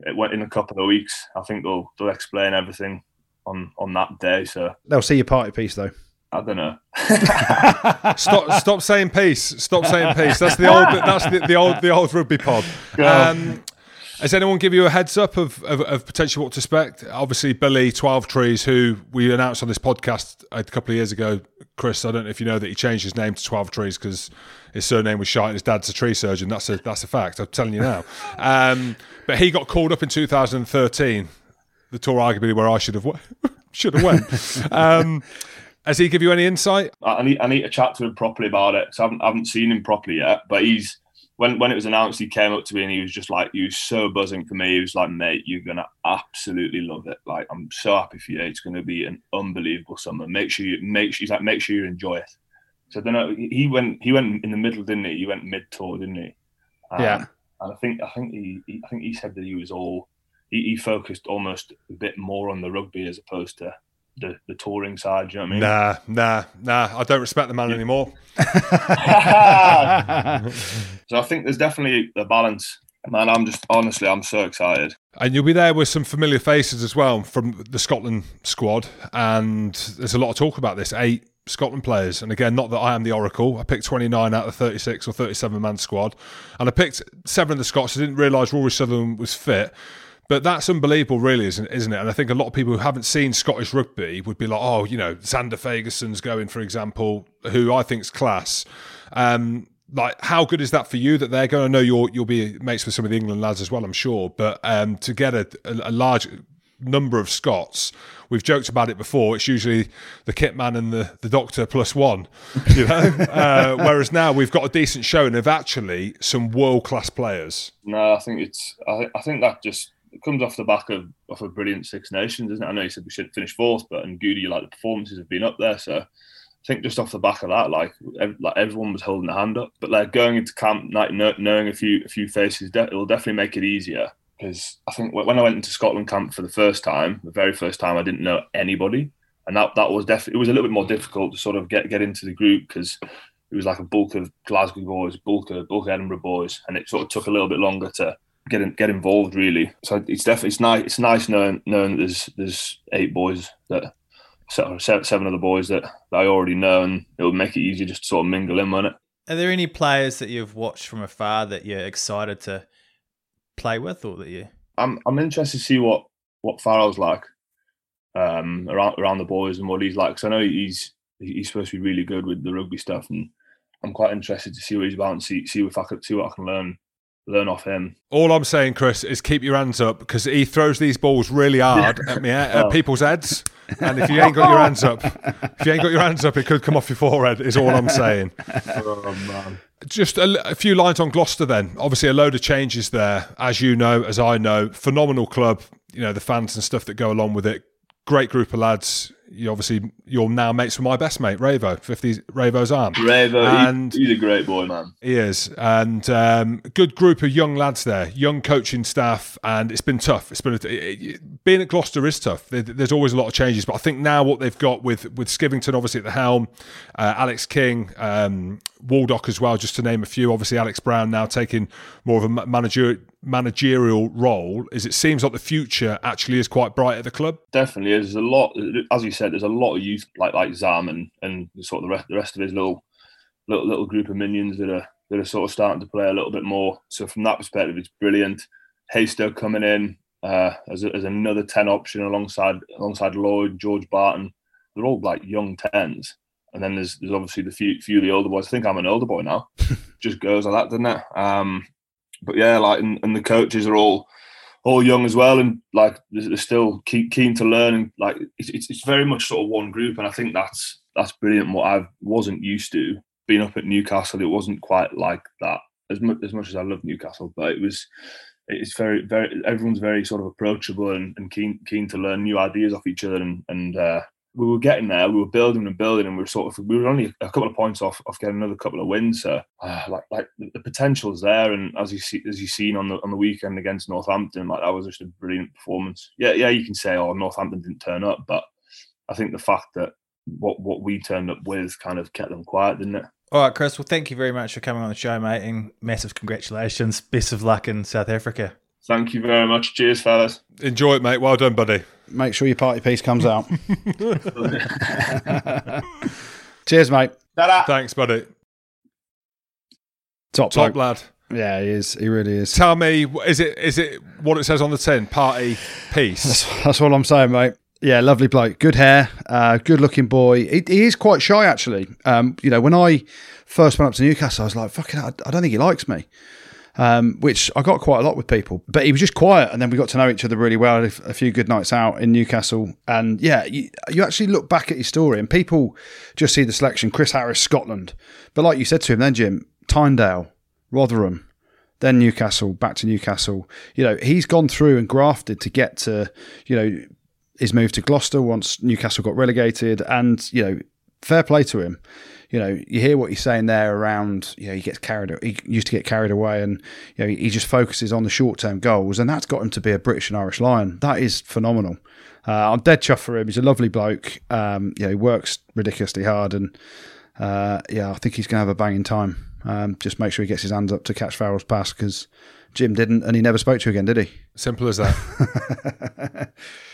it went in a couple of weeks. I think they'll they'll explain everything on on that day. So they'll see your party piece though. I don't know. stop! Stop saying peace. Stop saying peace. That's the old. That's the, the old. The old rugby pod. Um, has anyone give you a heads up of, of, of, potentially what to expect? Obviously, Billy Twelvetrees, who we announced on this podcast a couple of years ago. Chris, I don't know if you know that he changed his name to Twelvetrees because his surname was Shite. His dad's a tree surgeon. That's a that's a fact. I'm telling you now. Um, but he got called up in 2013. The tour, arguably, where I should have should have went. Um, has he give you any insight? I need I need to chat to him properly about it. So I haven't, I haven't seen him properly yet. But he's when when it was announced, he came up to me and he was just like, was so buzzing for me. He was like, mate, you're gonna absolutely love it. Like, I'm so happy for you. It's gonna be an unbelievable summer. Make sure you make sure he's like, make sure you enjoy it. So I. He went he went in the middle, didn't he? He went mid tour, didn't he? Um, yeah. And I think I think he, he, I think he said that he was all he, he, focused almost a bit more on the rugby as opposed to the, the touring side. Do you know what I mean? Nah, nah, nah. I don't respect the man yeah. anymore. so I think there's definitely a balance. Man, I'm just honestly, I'm so excited. And you'll be there with some familiar faces as well from the Scotland squad. And there's a lot of talk about this. Eight Scotland players. And again, not that I am the oracle. I picked 29 out of 36 or 37 man squad. And I picked seven of the Scots. I didn't realise Rory Sutherland was fit. But that's unbelievable, really, isn't, isn't it? And I think a lot of people who haven't seen Scottish rugby would be like, oh, you know, Zander Fagerson's going, for example, who I think's class. Um, like, how good is that for you that they're going? to know you'll you'll be mates with some of the England lads as well, I'm sure. But um, to get a, a, a large number of Scots. We've joked about it before. It's usually the kit man and the, the doctor plus one, you know. uh, whereas now we've got a decent showing of actually some world class players. No, I think it's. I, I think that just comes off the back of off a brilliant Six Nations, isn't it? I know you said we should finish fourth, but and Goodey, like the performances have been up there, so. I think just off the back of that, like like everyone was holding a hand up, but like going into camp, like knowing a few a few faces, it will definitely make it easier because I think when I went into Scotland camp for the first time, the very first time, I didn't know anybody, and that that was definitely it was a little bit more difficult to sort of get get into the group because it was like a bulk of Glasgow boys, bulk of bulk of Edinburgh boys, and it sort of took a little bit longer to get in, get involved really. So it's definitely it's nice it's nice knowing knowing that there's there's eight boys that seven of the boys that, that I already know, and it will make it easier just to sort of mingle in on it. Are there any players that you've watched from afar that you're excited to play with, or that you? I'm I'm interested to see what what Farrell's like um, around around the boys and what he's like. Because I know he's he's supposed to be really good with the rugby stuff, and I'm quite interested to see what he's about and see see if I could see what I can learn learn off him. All I'm saying, Chris, is keep your hands up because he throws these balls really hard at me eh, at oh. people's heads. And if you ain't got your hands up, if you ain't got your hands up, it could come off your forehead. Is all I'm saying. Oh man. Just a, a, few lines on Gloucester then. Obviously, a load of changes there, as you know, as I know. Phenomenal club. You know the fans and stuff that go along with it. Great group of lads. You obviously you're now mates with my best mate Ravo, fifty Ravo's arm. Ravo, And- he, he's a great boy, man. He is, and um, good group of young lads there, young coaching staff, and it's been tough. It's been it, it- being at Gloucester is tough. There, there's always a lot of changes, but I think now what they've got with with Skivington obviously at the helm, uh, Alex King, um, Waldock as well, just to name a few. Obviously, Alex Brown now taking more of a ma- manager managerial role. Is it seems like the future actually is quite bright at the club. Definitely. There's a lot, as you said, there's a lot of youth like like Zam and, and sort of the rest, the rest of his little little little group of minions that are that are sort of starting to play a little bit more. So from that perspective, it's brilliant. Haystow coming in uh, as, a, as another ten option alongside alongside Lloyd, George Barton. They're all like young tens. And then there's there's obviously the few few of the older boys. I think I'm an older boy now. Just goes like that, doesn't it? Um, but yeah, like and, and the coaches are all all young as well, and like they're still keen, keen to learn. And like it's, it's it's very much sort of one group, and I think that's that's brilliant. What I wasn't used to being up at Newcastle, it wasn't quite like that. As much as much as I love Newcastle, but it was it's very very everyone's very sort of approachable and, and keen keen to learn new ideas off each other, and and uh, we were getting there. We were building and building, and we were sort of we were only a couple of points off off getting another couple of wins. So uh, like like the the potential's there, and as you see as you seen on the on the weekend against Northampton, like that was just a brilliant performance. Yeah, yeah, you can say oh Northampton didn't turn up, but I think the fact that what what we turned up with kind of kept them quiet, didn't it? All right, Chris. Well, thank you very much for coming on the show, mate, and massive congratulations. Best of luck in South Africa. Thank you very much. Cheers, fellas. Enjoy it, mate. Well done, buddy. Make sure your party piece comes out. Cheers, mate. Ta-da. Thanks, buddy. Top, Top bloke. lad. Yeah, he is. He really is. Tell me, is it is it what it says on the tin? Party, peace. That's all I'm saying, mate. Yeah, lovely bloke. Good hair, uh, good looking boy. He, he is quite shy, actually. Um, you know, when I first went up to Newcastle, I was like, fucking, I, I don't think he likes me. Um, which I got quite a lot with people, but he was just quiet, and then we got to know each other really well. A few good nights out in Newcastle, and yeah, you, you actually look back at his story, and people just see the selection: Chris Harris, Scotland, but like you said to him, then Jim, Tynedale, Rotherham, then Newcastle, back to Newcastle. You know, he's gone through and grafted to get to, you know, his move to Gloucester once Newcastle got relegated. And, you know, fair play to him. You know, you hear what he's saying there around, you know, he gets carried, he used to get carried away and, you know, he just focuses on the short term goals. And that's got him to be a British and Irish Lion. That is phenomenal. Uh, I'm dead chuffed for him. He's a lovely bloke. Um, you know, he works ridiculously hard. And, uh, yeah, I think he's going to have a banging time. Um, just make sure he gets his hands up to catch Farrell's pass because Jim didn't, and he never spoke to you again, did he? Simple as that.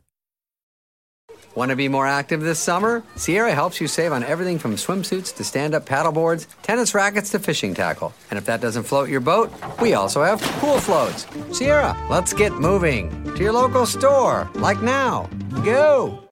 Want to be more active this summer? Sierra helps you save on everything from swimsuits to stand up paddleboards, tennis rackets to fishing tackle. And if that doesn't float your boat, we also have pool floats. Sierra, let's get moving to your local store, like now. Go!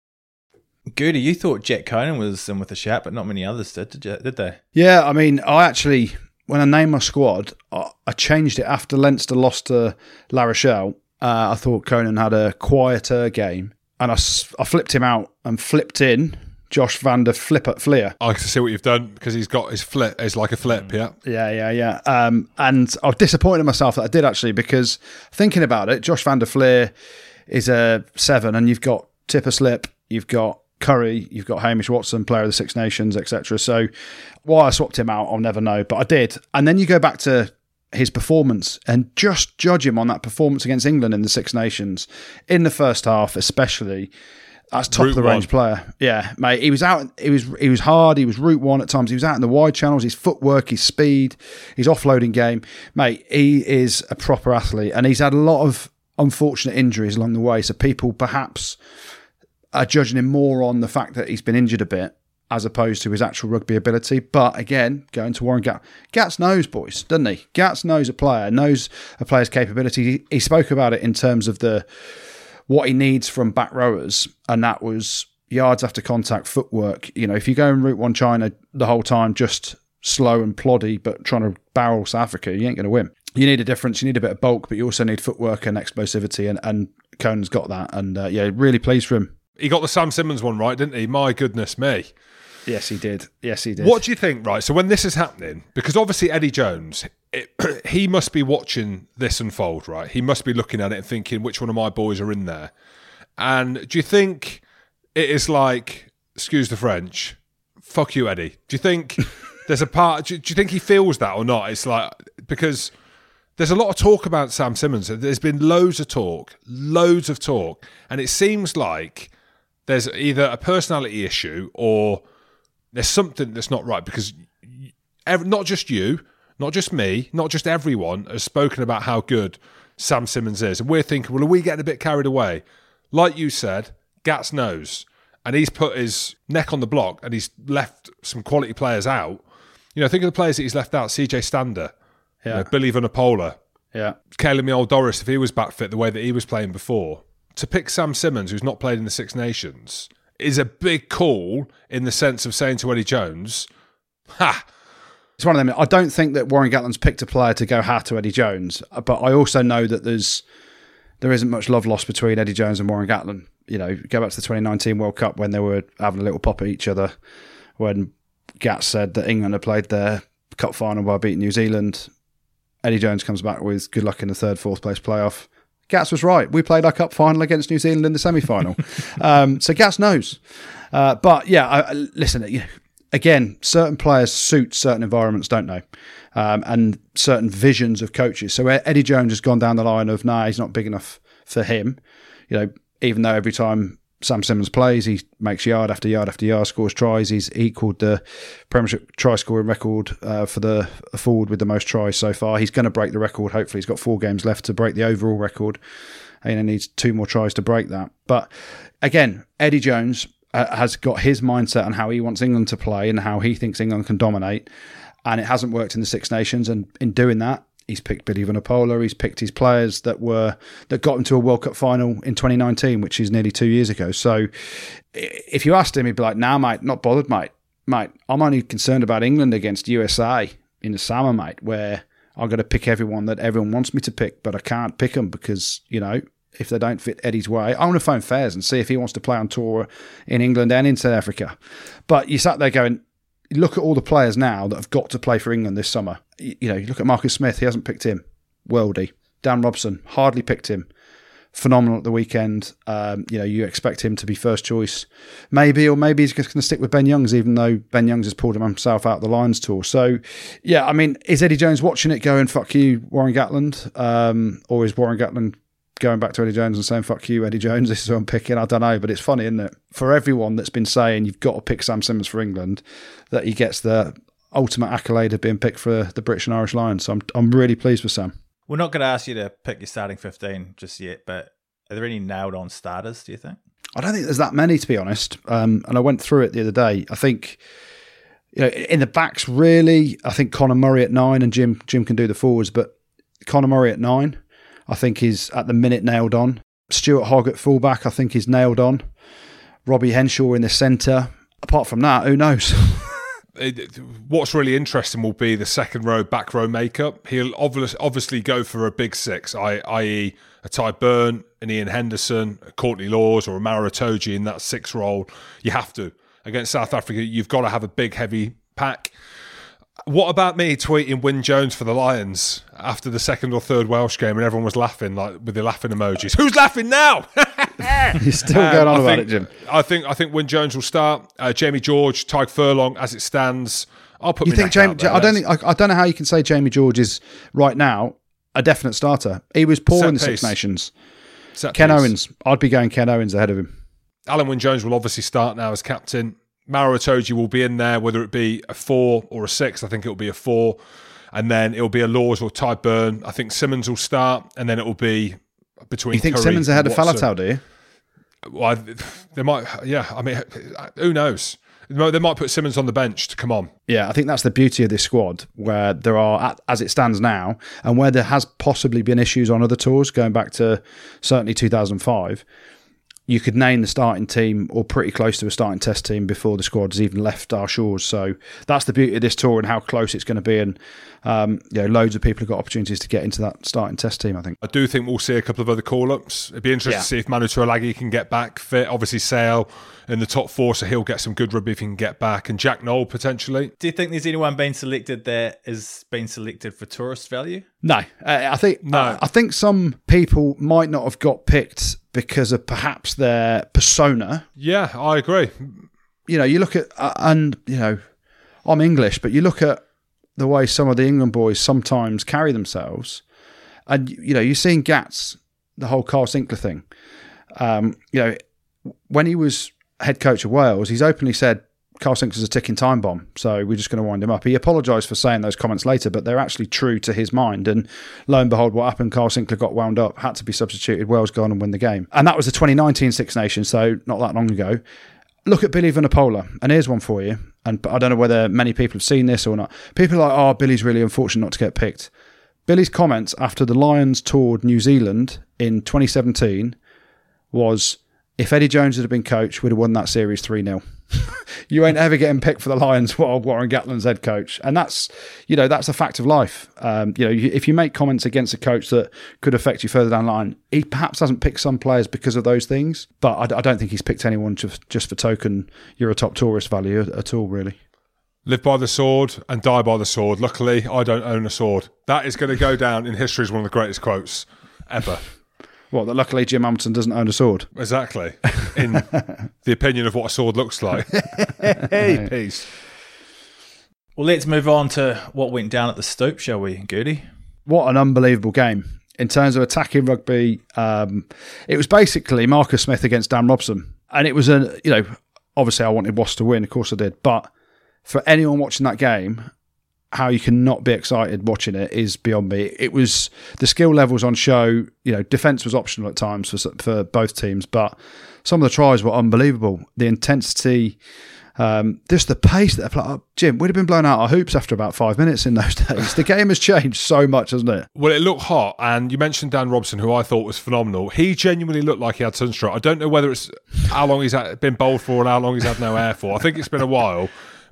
Goodey, you thought Jack Conan was in with the shout, but not many others did, did, you, did they? Yeah, I mean, I actually, when I named my squad, I, I changed it after Leinster lost to La Rochelle. Uh, I thought Conan had a quieter game, and I, I flipped him out and flipped in Josh van der Flippert Flier. I can see what you've done because he's got his flip. It's like a flip, yeah. Yeah, yeah, yeah. Um, and I was disappointed in myself that I did actually because thinking about it, Josh van der Flier is a seven, and you've got Tipper Slip, you've got Curry, you've got Hamish Watson, player of the Six Nations, etc. So why I swapped him out, I'll never know, but I did. And then you go back to his performance and just judge him on that performance against England in the Six Nations in the first half, especially. That's top Route of the range one. player. Yeah, mate. He was out. He was he was hard. He was route one at times. He was out in the wide channels. His footwork, his speed, his offloading game, mate. He is a proper athlete, and he's had a lot of unfortunate injuries along the way. So people perhaps are judging him more on the fact that he's been injured a bit as opposed to his actual rugby ability. But again, going to Warren Gat, Gats knows boys, doesn't he? Gats knows a player, knows a player's capability. He, spoke about it in terms of the what he needs from back rowers, and that was yards after contact, footwork. You know, if you go in Route One China the whole time, just slow and ploddy, but trying to barrel South Africa, you ain't going to win. You need a difference. You need a bit of bulk, but you also need footwork and explosivity, and and Conan's got that. And uh, yeah, really pleased for him. He got the Sam Simmonds one right, didn't he? My goodness me. Yes, he did. Yes, he did. What do you think, right? So when this is happening, because obviously Eddie Jones, it, he must be watching this unfold, right? He must be looking at it and thinking, which one of my boys are in there? And do you think it is like, excuse the French, fuck you, Eddie? Do you think there's a part? Do, do you think he feels that or not? It's like because there's a lot of talk about Sam Simmonds. There's been loads of talk, loads of talk, and it seems like there's either a personality issue or there's something that's not right because not just you, not just me, not just everyone has spoken about how good Sam Simmonds is, and we're thinking, well, are we getting a bit carried away? Like you said, Gats knows, and he's put his neck on the block, and he's left some quality players out. You know, think of the players that he's left out: CJ Stander, you know, Billy Vunipola, Yeah. Caleb Miol Doris, if he was back fit the way that he was playing before, to pick Sam Simmonds, who's not played in the Six Nations, is a big call in the sense of saying to Eddie Jones, "Ha, It's one of them. I don't think that Warren Gatland's picked a player to go hat to Eddie Jones, but I also know that there's there isn't much love lost between Eddie Jones and Warren Gatland. You know, go back to the 2019 World Cup when they were having a little pop at each other, when Gats said that England had played their cup final by beating New Zealand. Eddie Jones comes back with good luck in the third, fourth place playoff. Gats was right. We played our cup final against New Zealand in the semi final. um, so Gats knows. Uh, but yeah, I, I- listen, you know, again, certain players suit certain environments, don't they? Um, and certain visions of coaches. So Eddie Jones has gone down the line of, nah, he's not big enough for him. You know, even though every time Sam Simmonds plays, he makes yard after yard after yard, scores tries. He's equalled the Premiership try scoring record uh, for the forward with the most tries so far. He's going to break the record. Hopefully, he's got four games left to break the overall record. He needs two more tries to break that. But again, Eddie Jones uh, has got his mindset on how he wants England to play and how he thinks England can dominate. And it hasn't worked in the Six Nations. And in doing that, he's picked Billy Vunipola. He's picked his players that were that got him to a World Cup final in 2019, which is nearly two years ago. So if you asked him, he'd be like, "Nah, mate, not bothered, mate. Mate, I'm only concerned about England against USA in the summer, mate, where I've got to pick everyone that everyone wants me to pick, but I can't pick them because you know." If they don't fit Eddie's way, I want to phone Fairs and see if he wants to play on tour in England and in South Africa. But you sat there going, look at all the players now that have got to play for England this summer. You, know, you look at Marcus Smith, he hasn't picked him. Worldy. Dan Robson, hardly picked him. Phenomenal at the weekend. Um, you know, you expect him to be first choice, maybe, or maybe he's just going to stick with Ben Youngs, even though Ben Youngs has pulled himself out of the Lions tour. So, yeah, I mean, is Eddie Jones watching it going, fuck you, Warren Gatland? Um, or is Warren Gatland going back to Eddie Jones and saying, fuck you, Eddie Jones, this is who I'm picking? I don't know, but it's funny, isn't it? For everyone that's been saying you've got to pick Sam Simmonds for England, that he gets the ultimate accolade of being picked for the British and Irish Lions. So I'm, I'm really pleased with Sam. We're not going to ask you to pick your starting 15 just yet, but are there any nailed on starters, do you think? I don't think there's that many, to be honest. Um, and I went through it the other day. I think, you know, in the backs, really, I think Conor Murray at nine and Jim Jim can do the forwards, but Conor Murray at nine, I think is at the minute nailed on. Stuart Hogg at fullback, I think is nailed on. Robbie Henshaw in the centre. Apart from that, who knows? it, what's really interesting will be the second row, back row makeup. He'll obviously obviously go for a big six, i.e., a Tadhg Beirne, an Iain Henderson, a Courtney Lawes, or a Maro Itoje in that six role. You have to against South Africa. You've got to have a big, heavy pack. What about me tweeting Wyn Jones for the Lions after the second or third Welsh game, and everyone was laughing like with the laughing emojis? Who's laughing now? You're still going on Um, I about think, it, Jim. I think I think Wyn Jones will start. Uh, Jamie George, Tadhg Furlong, as it stands. I'll put. You my think Jamie? there. I don't think. I, I don't know how you can say Jamie George is right now a definite starter. He was poor Set in the. Six Nations. set Ken piece. Owens. I'd be going Ken Owens ahead of him. Alun Wyn Jones will obviously start now as captain. Maro Itoje will be in there, whether it be a four or a six. I think it will be a four. And then it'll be a Lawes or Tadhg Beirne. I think Simmonds will start, and then it will be between. You think Curry Simmonds ahead of. Faletau, do you? Well, I- they might. Yeah, I mean, who knows? They might put Simmonds on the bench to come on. Yeah, I think that's the beauty of this squad, where there are, as it stands now, and where there has possibly been issues on other tours going back to certainly 2005. You could name the starting team or pretty close to a starting test team before the squad has even left our shores. So that's the beauty of this tour and how close it's going to be. And um, you know, loads of people have got opportunities to get into that starting test team. I think. I do think we'll see a couple of other call ups. It'd be interesting Yeah. to see if Manu Tuilagi can get back fit. Obviously, Sale in the top four, so he'll get some good rugby if he can get back. And Jack Nowell potentially. Do you think there's anyone being selected that is being selected for tourist value? No, uh, I think No. I think some people might not have got picked because of perhaps their persona. Yeah, I agree. You know, you look at uh, and you know, I'm English, but you look at the way some of the England boys sometimes carry themselves, and you know, you're seeing Gats, the whole Kyle Sinckler thing. Um, you know, when he was head coach of Wales, he's openly said Kyle Sinckler's a ticking time bomb, so we're just going to wind him up. He apologised for saying those comments later, but they're actually true to his mind. And lo and behold, what happened? Kyle Sinckler got wound up, had to be substituted. Wales gone and win the game, and that was the 2019 Six Nations, so not that long ago. Look at Billy Vunipola, and here's one for you. And I don't know whether many people have seen this or not. People are like, "Oh, Billy's really unfortunate not to get picked." Billy's comments after the Lions toured New Zealand in 2017 was if Eddie Jones had been coach, we'd have won that series 3 0. you ain't ever getting picked for the Lions while Warren Gatland's head coach. And that's, you know, that's a fact of life. Um, you know, if you make comments against a coach that could affect you further down the line, he perhaps hasn't picked some players because of those things, but I, I don't think he's picked anyone just, for token you're a top tourist value at all, really. Live by the sword and die by the sword. Luckily, I don't own a sword. That is going to go down in history as one of the greatest quotes ever. What, that luckily Jim Hamilton doesn't own a sword? Exactly. In the opinion of what a sword looks like. hey, peace. Well, let's move on to what went down at the Stoop, shall we, Gertie? what an unbelievable game in terms of attacking rugby. Um, it was basically Marcus Smith against Dan Robson, and it was a you know obviously I wanted Wasps to win, of course I did, but for anyone watching that game. How you can not be excited watching it is beyond me. It was the skill levels on show. You know, defense was optional at times for for both teams, but some of the tries were unbelievable. The intensity, um, just the pace that they. Oh, Jim, we'd have been blown out our hoops after about five minutes in those days. The game has changed so much, hasn't it? Well, it looked hot, and you mentioned Dan Robson, who I thought was phenomenal. He genuinely looked like he had sunstroke. I don't know whether it's how long he's been bowled for and how long he's had no air for. I think it's been a while,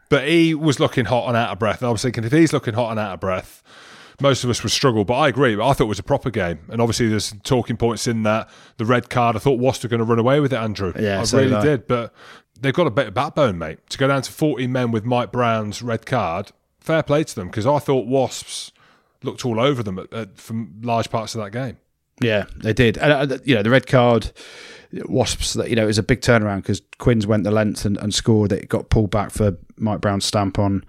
but he was looking hot and out of breath. And I was thinking, if he's looking hot and out of breath, most of us would struggle. But I agree. I thought it was a proper game, and obviously there's talking points in that. The red card. I thought Wasps were going to run away with it, Andrew. Yeah, I so really did I. did. But they've got a bit of backbone, mate. To go down to 14 men with Mike Brown's red card, fair play to them because I thought Wasps looked all over them at, at, from large parts of that game. Yeah, they did. And uh, you know, the red card, Wasps. That you know, it was a big turnaround because Quins went the length and, and scored. It got pulled back for Mike Brown's stamp on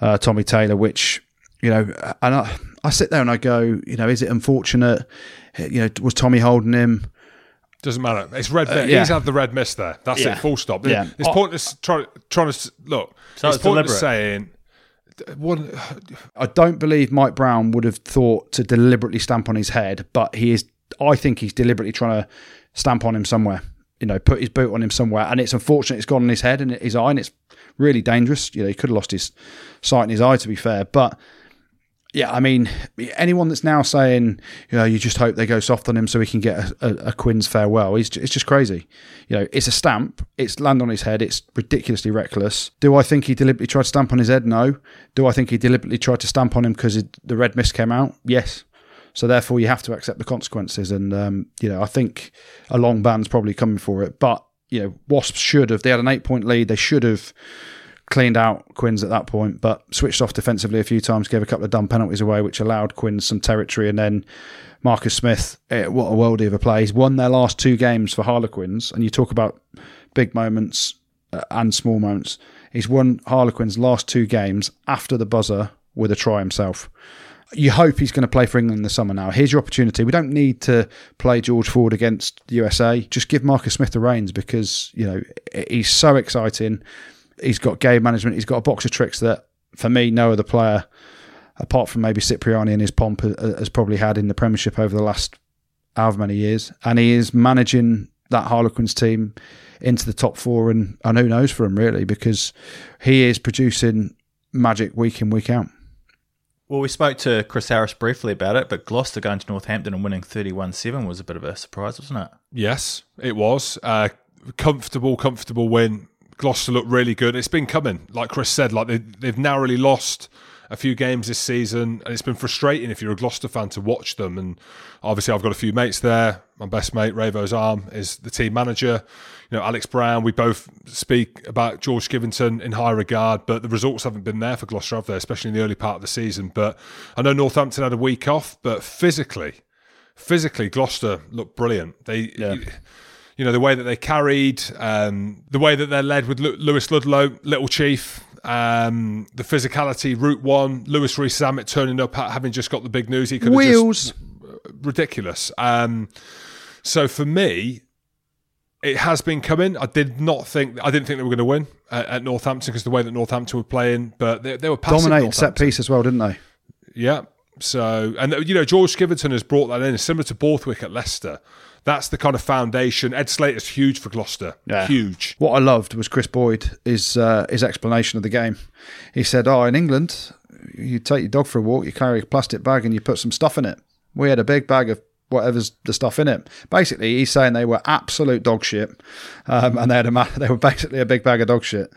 uh, Tommy Taylor, which you know, and I, I sit there and I go, you know, is it unfortunate? You know, was Tommy holding him? Doesn't matter. It's red. Uh, yeah. He's had the red mist there. That's Yeah. it. Full stop. Yeah. It's Oh. pointless trying trying to look. So it's it's pointless deliberate. saying. One, I don't believe Mike Brown would have thought to deliberately stamp on his head, but he is. I think he's deliberately trying to stamp on him somewhere. You know, put his boot on him somewhere, and it's unfortunate it's gone on his head and his eye, and it's really dangerous. You know, he could have lost his sight in his eye, to be fair. But yeah, I mean, anyone that's now saying, you know, you just hope they go soft on him so he can get a, a, a Quinn's farewell, it's, it's just crazy. You know, it's a stamp, it's land on his head, it's ridiculously reckless. Do I think he deliberately tried to stamp on his head? No. Do I think he deliberately tried to stamp on him because the red mist came out? Yes. So therefore, you have to accept the consequences. And um, you know, I think a long ban's probably coming for it. But you know, Wasps should have. They had an eight-point lead. They should have cleaned out Quins at that point, but switched off defensively a few times, gave a couple of dumb penalties away, which allowed Quins some territory. And then Marcus Smith, eh, what a worldie of a play. He's won their last two games for Harlequins. And you talk about big moments uh, and small moments. He's won Harlequins' last two games after the buzzer with a try himself. you hope he's going to play for England the summer now. Here's your opportunity. We don't need to play George Ford against USA. Just give Marcus Smith the reins because, you know, he's so exciting. He's got game management. He's got a box of tricks that, for me, no other player, apart from maybe Cipriani and his pomp, has probably had in the Premiership over the last however many years. And he is managing that Harlequins team into the top four. And, and who knows for him, really, because he is producing magic week in, week out. Well, we spoke to Chris Harris briefly about it, but Gloucester going to Northampton and winning 31 7 was a bit of a surprise, wasn't it? Yes, it was. Uh, comfortable, comfortable win. Gloucester looked really good. It's been coming, like Chris said, like they, they've narrowly lost a few games this season, and it's been frustrating if you're a Gloucester fan to watch them. And obviously, I've got a few mates there. My best mate, Ravo's arm, is the team manager. You know, Alex Brown. We both speak about George Skivington in high regard, but the results haven't been there for Gloucester, have they? Especially in the early part of the season. But I know Northampton had a week off, but physically, physically, Gloucester looked brilliant. They. Yeah. You know the way that they carried, um, the way that they're led with Lewis Ludlow, Little Chief, um, the physicality, Route One, Louis Rees-Zammit turning up, having just got the big news. He could wheels just, ridiculous. Um, so for me, it has been coming. I did not think I didn't think they were going to win at, at Northampton because the way that Northampton were playing, but they, they were dominating set piece as well, didn't they? Yeah. So and you know George Skivington has brought that in, similar to Borthwick at Leicester that's the kind of foundation. Ed Slater's huge for Gloucester. Yeah. Huge. What I loved was Chris Boyd, his, uh, his explanation of the game. He said, Oh, in England, you take your dog for a walk, you carry a plastic bag and you put some stuff in it. We had a big bag of whatever's the stuff in it. Basically, he's saying they were absolute dog shit, um, and they had a they were basically a big bag of dog shit,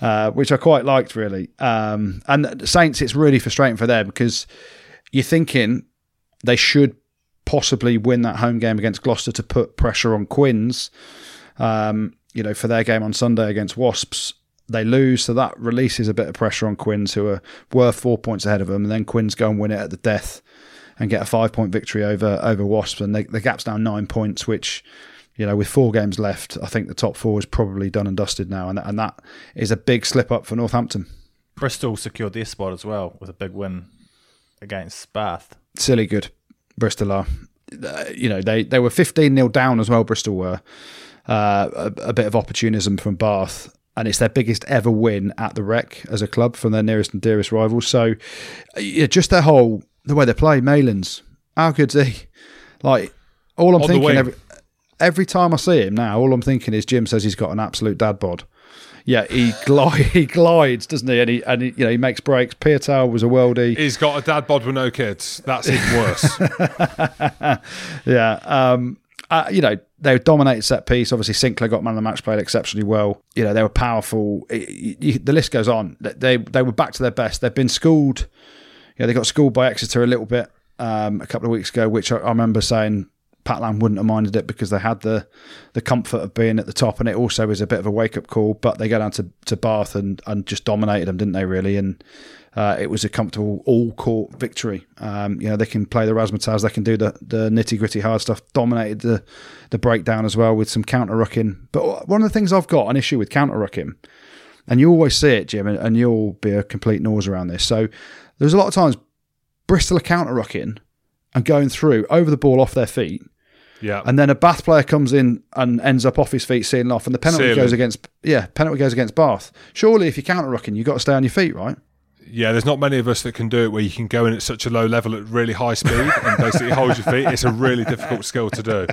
uh, which I quite liked really. Um, and Saints, it's really frustrating for them because you're thinking they should possibly win that home game against Gloucester to put pressure on Quins. Um, you know, for their game on Sunday against Wasps, they lose, so that releases a bit of pressure on Quins, who are worth four points ahead of them. And then Quins go and win it at the death and get a five point victory over over Wasps, and they, the gap's now nine points, which. You know, with four games left, I think the top four is probably done and dusted now, and and that is a big slip up for Northampton. Bristol secured their spot as well with a big win against Bath. Silly good. Bristol are. Uh, you know, they, they were 15 0 down as well, Bristol were. Uh, a, a, bit of opportunism from Bath. And it's their biggest ever win at the Rec as a club from their nearest and dearest rivals. So, yeah, just their whole, the way they play, Malins, how good's he? Like, all I'm On thinking every, every time I see him now, all I'm thinking is Jim says he's got an absolute dad bod yeah, he glide, he glides, doesn't he? And he and he, you know he makes breaks. Piutau was a worldie. He's got a dad bod with no kids. That's even worse. yeah, um, uh, you know they dominated set piece. Obviously, Sinckler got man of the match, played exceptionally well. You know they were powerful. It, it, the list goes on. They they were back to their best. They've been schooled. Yeah, they got schooled by Exeter a little bit um, a couple of weeks ago, which I, I remember saying Pat Lam wouldn't have minded it because they had the the comfort of being at the top, and it also is a bit of a wake up call. But they go down to, to Bath and, and just dominated them, didn't they? Really, and uh, it was a comfortable all court victory. Um, you know, they can play the razzmatazz, they can do the, the nitty gritty hard stuff. Dominated the the breakdown as well with some counter rucking. But one of the things I've got an issue with counter rucking, and you always see it, Jim, and, and you'll be a complete nose around this. So there's a lot of times Bristol are counter rucking and going through over the ball off their feet yeah. And then a Bath player comes in and ends up off his feet, sealing off, and the penalty Sealing. goes against yeah, penalty goes against Bath. Surely, if you're counter rucking, you've got to stay on your feet, right? Yeah, there's not many of us that can do it where you can go in at such a low level at really high speed and basically hold your feet. It's a really difficult skill to do.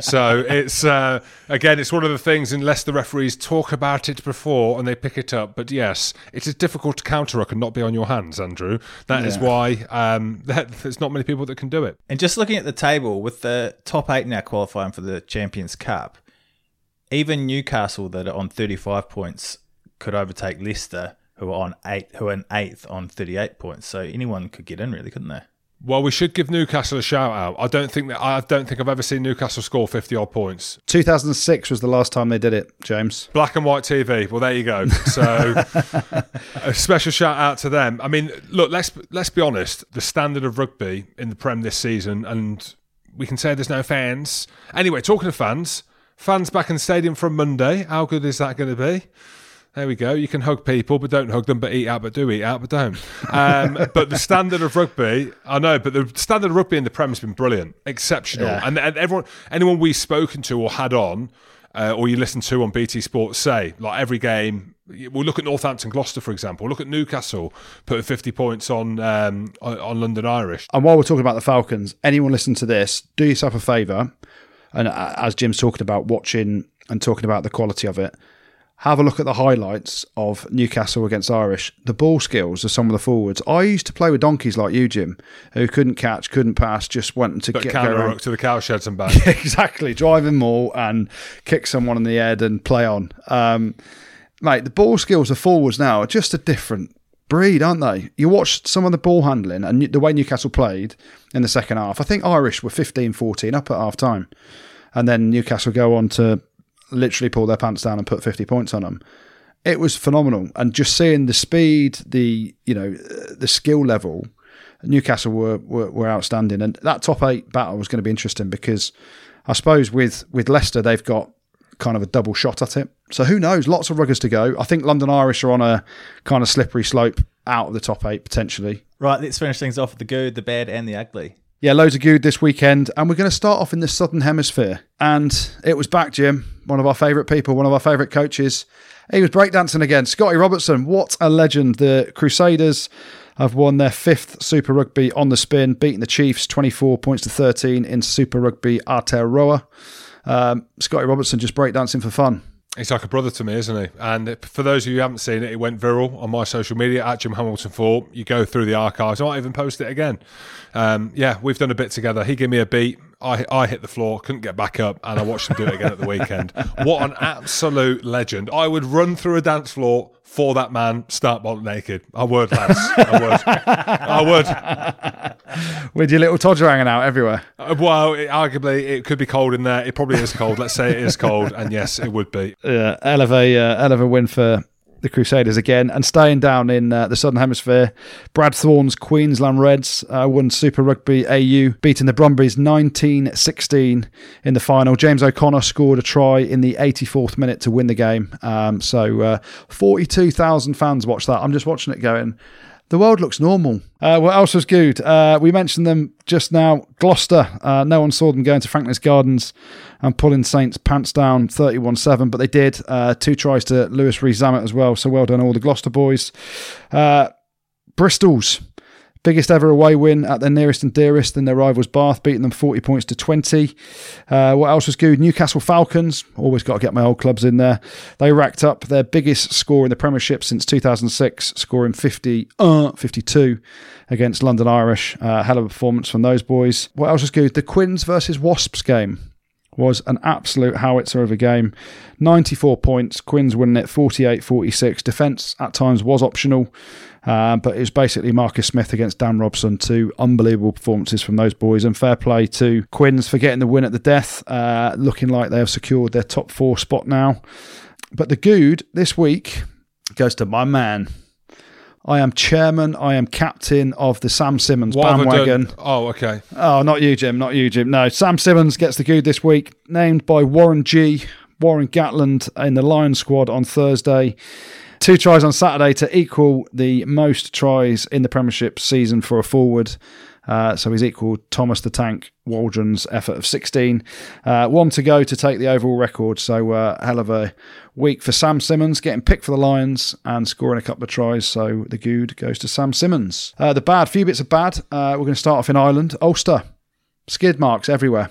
So it's uh, again, it's one of the things. Unless the referees talk about it before and they pick it up, but yes, it is difficult to counter and not be on your hands, Andrew. That yeah. is why um, that, there's not many people that can do it. And just looking at the table with the top eight now qualifying for the Champions Cup, even Newcastle that are on 35 points could overtake Leicester who are on eight, who are in eighth on 38 points. So anyone could get in, really, couldn't they? Well, we should give Newcastle a shout out. I don't think that I don't think I've ever seen Newcastle score fifty odd points. Two thousand six was the last time they did it, James. Black and white TV. Well, there you go. So, a special shout out to them. I mean, look, let's let's be honest. The standard of rugby in the Prem this season, and we can say there's no fans. Anyway, talking of fans, fans back in the stadium from Monday. How good is that going to be? There we go. You can hug people, but don't hug them. But eat out, but do eat out, but don't. Um, but the standard of rugby, I know, but the standard of rugby in the Prem has been brilliant, exceptional. Yeah. And, and everyone, anyone we've spoken to or had on, uh, or you listen to on BT Sports, say like every game. We'll look at Northampton, Gloucester, for example. Look at Newcastle putting fifty points on um, on, on London Irish. And while we're talking about the Falcons, anyone listen to this, do yourself a favour. And uh, as Jim's talking about watching and talking about the quality of it, have a look at the highlights of Newcastle against Irish. The ball skills of some of the forwards. I used to play with donkeys like you, Jim, who couldn't catch, couldn't pass, just went to But get go to the cowsheds and back. exactly, drive them all and kick someone in the head and play on. Um, mate, the ball skills of forwards now are just a different breed, aren't they? You watch some of the ball handling and the way Newcastle played in the second half. I think Irish were 15 14 up at half time. And then Newcastle go on to literally pull their pants down and put 50 points on them. It was phenomenal. And just seeing the speed, the, you know, the skill level, Newcastle were, were, were outstanding. And that top eight battle was going to be interesting because I suppose with, with Leicester, they've got kind of a double shot at it. So who knows? Lots of ruggers to go. I think London Irish are on a kind of slippery slope out of the top eight potentially. Right, let's finish things off with the good, the bad, and the ugly. Yeah, loads of good this weekend, and we're going to start off in the Southern Hemisphere. And it was back, Jim, one of our favourite people, one of our favourite coaches. He was breakdancing again. Scotty Robertson, what a legend. The Crusaders have won their fifth Super Rugby on the spin, beating the Chiefs 24 points to 13 in Super Rugby Aotearoa. Um, Scotty Robertson just breakdancing for fun. He's like a brother to me, isn't he? And for those of you who haven't seen it, it went viral on my social media at Jim Hamilton 4. You go through the archives. I might even post it again. Um, yeah, we've done a bit together. He gave me a beat. I, I hit the floor, couldn't get back up, and I watched him do it again at the weekend. What an absolute legend. I would run through a dance floor for that man, start bolt naked. I would, lads. I would. I would. With your little Todger hanging out everywhere. Uh, Well, it, arguably, it could be cold in there. It probably is cold. Let's say it is cold. And yes, it would be. Yeah, hell of a, uh, hell of a win for the Crusaders again. And staying down in uh, the Southern Hemisphere, Brad Thorn's Queensland Reds uh, won Super Rugby AU, beating the Brumbies 19 16 in the final. James O'Connor scored a try in the 84th minute to win the game. Um, so uh, 42,000 fans watched that. I'm just watching it going. The world looks normal. Uh, what else was good? Uh, we mentioned them just now. Gloucester. Uh, no one saw them going to Franklin's Gardens and pulling Saints pants down 31 7, but they did. Uh, two tries to Louis Rees as well. So well done, all the Gloucester boys. Uh, Bristol's biggest ever away win at their nearest and dearest than their rivals Bath, beating them 40 points to 20. Uh, what else was good? Newcastle Falcons, always got to get my old clubs in there. They racked up their biggest score in the Premiership since 2006, scoring 50, uh, 52 against London Irish. Uh, hell of a performance from those boys. What else was good? The Quins versus Wasps game was an absolute howitzer of a game. 94 points, Quins winning it 48 46. Defence at times was optional, uh, but it was basically Marcus Smith against Dan Robson. Two unbelievable performances from those boys, and fair play to Quins for getting the win at the death, uh, looking like they have secured their top four spot now. But the good this week goes to my man. I am chairman, I am captain of the Sam Simmonds What bandwagon. Oh, okay. Oh, not you, Jim. Not you, Jim. No, Sam Simmonds gets the good this week. Named by Warren G. Warren Gatland in the Lions squad on Thursday. Two tries on Saturday to equal the most tries in the Premiership season for a forward. Uh, so he's equalled Thomas the Tank Waldrom's effort of 16. Uh, one to go to take the overall record. So uh, hell of a week for Sam Simmonds, getting picked for the Lions and scoring a couple of tries. So the good goes to Sam Simmonds. Uh, the bad, few bits of bad. Uh, we're going to start off in Ireland. Ulster, skid marks everywhere.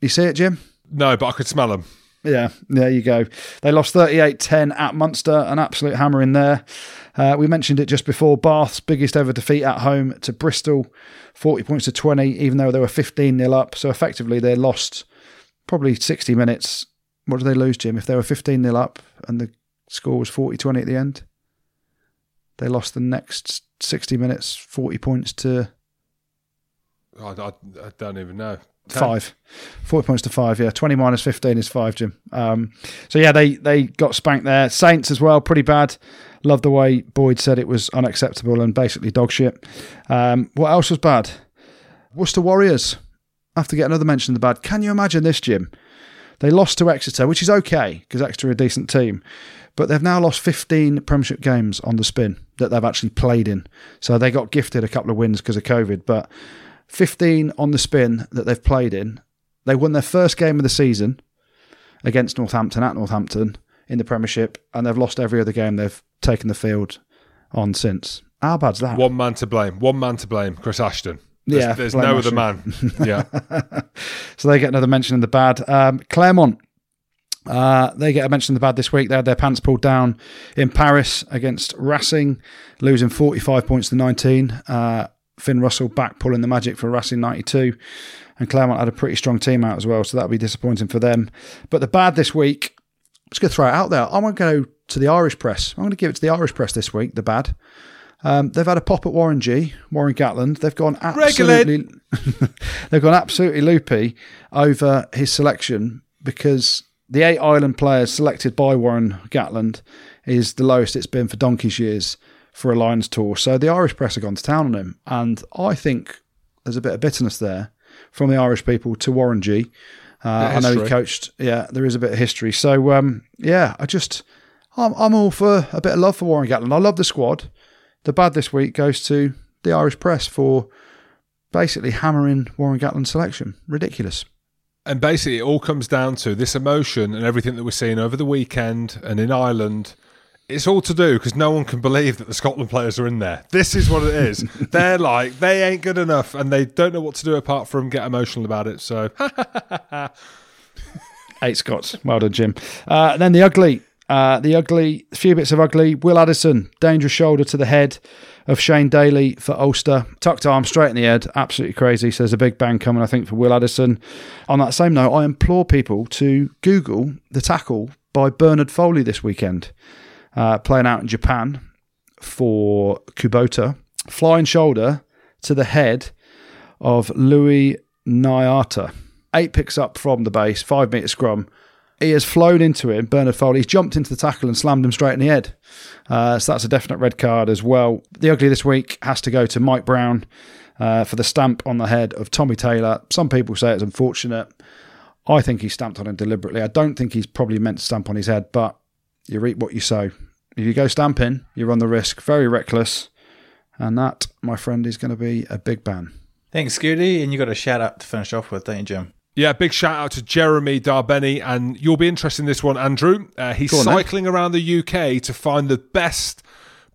You see it, Jim? No, but I could smell them. Yeah, there you go. They lost 38 10 at Munster, an absolute hammer in there. Uh, we mentioned it just before Bath's biggest ever defeat at home to Bristol, 40 points to 20, even though they were 15 0 up. So effectively, they lost probably 60 minutes. What did they lose, Jim? If they were 15 0 up and the score was 40 20 at the end, they lost the next 60 minutes, 40 points to I, I, I don't even know. Five. Four points to five, yeah. 20 minus 15 is five, Jim. Um, so, yeah, they, they got spanked there. Saints as well, pretty bad. Love the way Boyd said it was unacceptable and basically dog shit. Um, what else was bad? Worcester Warriors. I have to get another mention of the bad. Can you imagine this, Jim? They lost to Exeter, which is okay because Exeter are a decent team. but they've now lost 15 Premiership games on the spin that they've actually played in. So they got gifted a couple of wins because of COVID, but 15 on the spin that they've played in. They won their first game of the season against Northampton at Northampton in the Premiership, and they've lost every other game they've taken the field on since. How bad's that? One man to blame. One man to blame. Chris Ashton. There's, Yeah, there's no other man. Yeah. so they get another mention in the bad. Um, Clermont, uh, they get a mention in the bad this week. They had their pants pulled down in Paris against Racing, losing 45 points to 19. Uh, Finn Russell back pulling the magic for Racing 92. And Clermont had a pretty strong team out as well, so that'll be disappointing for them. But the bad this week, I'm just going to throw it out there. I'm going to go to the Irish press. I'm going to give it to the Irish press this week, the bad. Um, they've had a pop at Warren G, Warren Gatland. They've gone absolutely, they've gone absolutely loopy over his selection because the eight Ireland players selected by Warren Gatland is the lowest it's been for donkey's years for a Lions tour. So the Irish press have gone to town on him, and I think there's a bit of bitterness there from the Irish people to Warren G. Uh, I know he coached. Yeah, there is a bit of history. So um, yeah, I just I'm, I'm all for a bit of love for Warren Gatland. I love the squad. The bad this week goes to the Irish press for basically hammering Warren Gatland's selection. Ridiculous. And basically, it all comes down to this emotion and everything that we're seeing over the weekend and in Ireland. It's all to do because no one can believe that the Scotland players are in there. This is what it is. They're like, they ain't good enough and they don't know what to do apart from get emotional about it. So, Eight Scots. Well done, Jim. Uh, then the ugly. Uh, the ugly, a few bits of ugly. Will Addison, dangerous shoulder to the head of Shane Daly for Ulster. Tucked arm straight in the head. Absolutely crazy. So there's a big bang coming, I think, for Will Addison. On that same note, I implore people to Google the tackle by Bernard Foley this weekend, uh, playing out in Japan for Kubota. Flying shoulder to the head of Louis Nyata. Eight picks up from the base, five metre scrum. He has flown into him, Bernard Foley. He's jumped into the tackle and slammed him straight in the head. Uh, so that's a definite red card as well. The ugly this week has to go to Mike Brown uh, for the stamp on the head of Tommy Taylor. Some people say it's unfortunate. I think he stamped on him deliberately. I don't think he's probably meant to stamp on his head, but you reap what you sow. If you go stamping, you run the risk. Very reckless. And that, my friend, is going to be a big ban. Thanks, Scooty. And you got a shout out to finish off with, don't you, Jim? yeah, big shout out to Jeremy Darbenny. And you'll be interested in this one, Andrew. Uh, he's Go on, then. cycling around the UK to find the best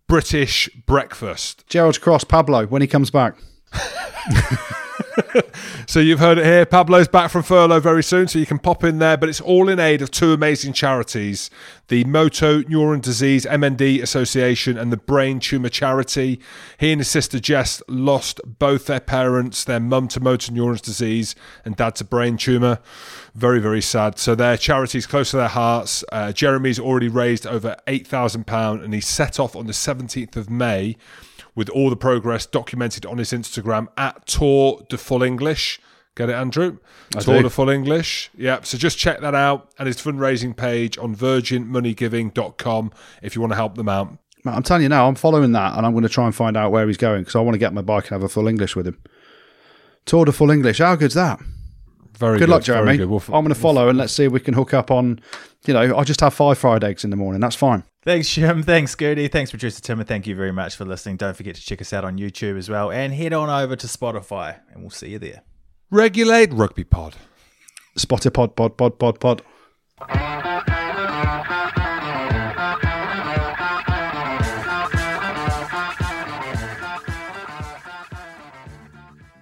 British breakfast. Gerrards Cross, Pablo, when he comes back. So you've heard it here. Pablo's back from furlough very soon, so you can pop in there. But it's all in aid of two amazing charities: the Motor Neurone Disease MND Association and the Brain Tumor Charity. He and his sister Jess lost both their parents, their mum to motor neurons disease and dad to brain tumor. Very, very sad. So their charities close to their hearts. Uh, Jeremy's already raised over eight thousand pound, and he set off on the seventeenth of May with all the progress documented on his Instagram at Tour de Full English. Get it, Andrew? Tour do. de Full English. Yep. So just check that out and his fundraising page on virginmoneygiving.com if you want to help them out. I'm telling you now, I'm following that and I'm going to try and find out where he's going because I want to get my bike and have a full English with him. Tour de full English. How good's that? Very Good good, luck, Jeremy. good. We'll I'm going to follow and let's see if we can hook up on, you know, I'll just have five fried eggs in the morning. That's fine. Thanks, Jim. Thanks, Scooty. Thanks, producer Tim. And thank you very much for listening. Don't forget to check us out on YouTube as well. And head on over to Spotify, and we'll see you there. Regulate Rugby Pod. Spotter pod, pod, pod, pod, pod.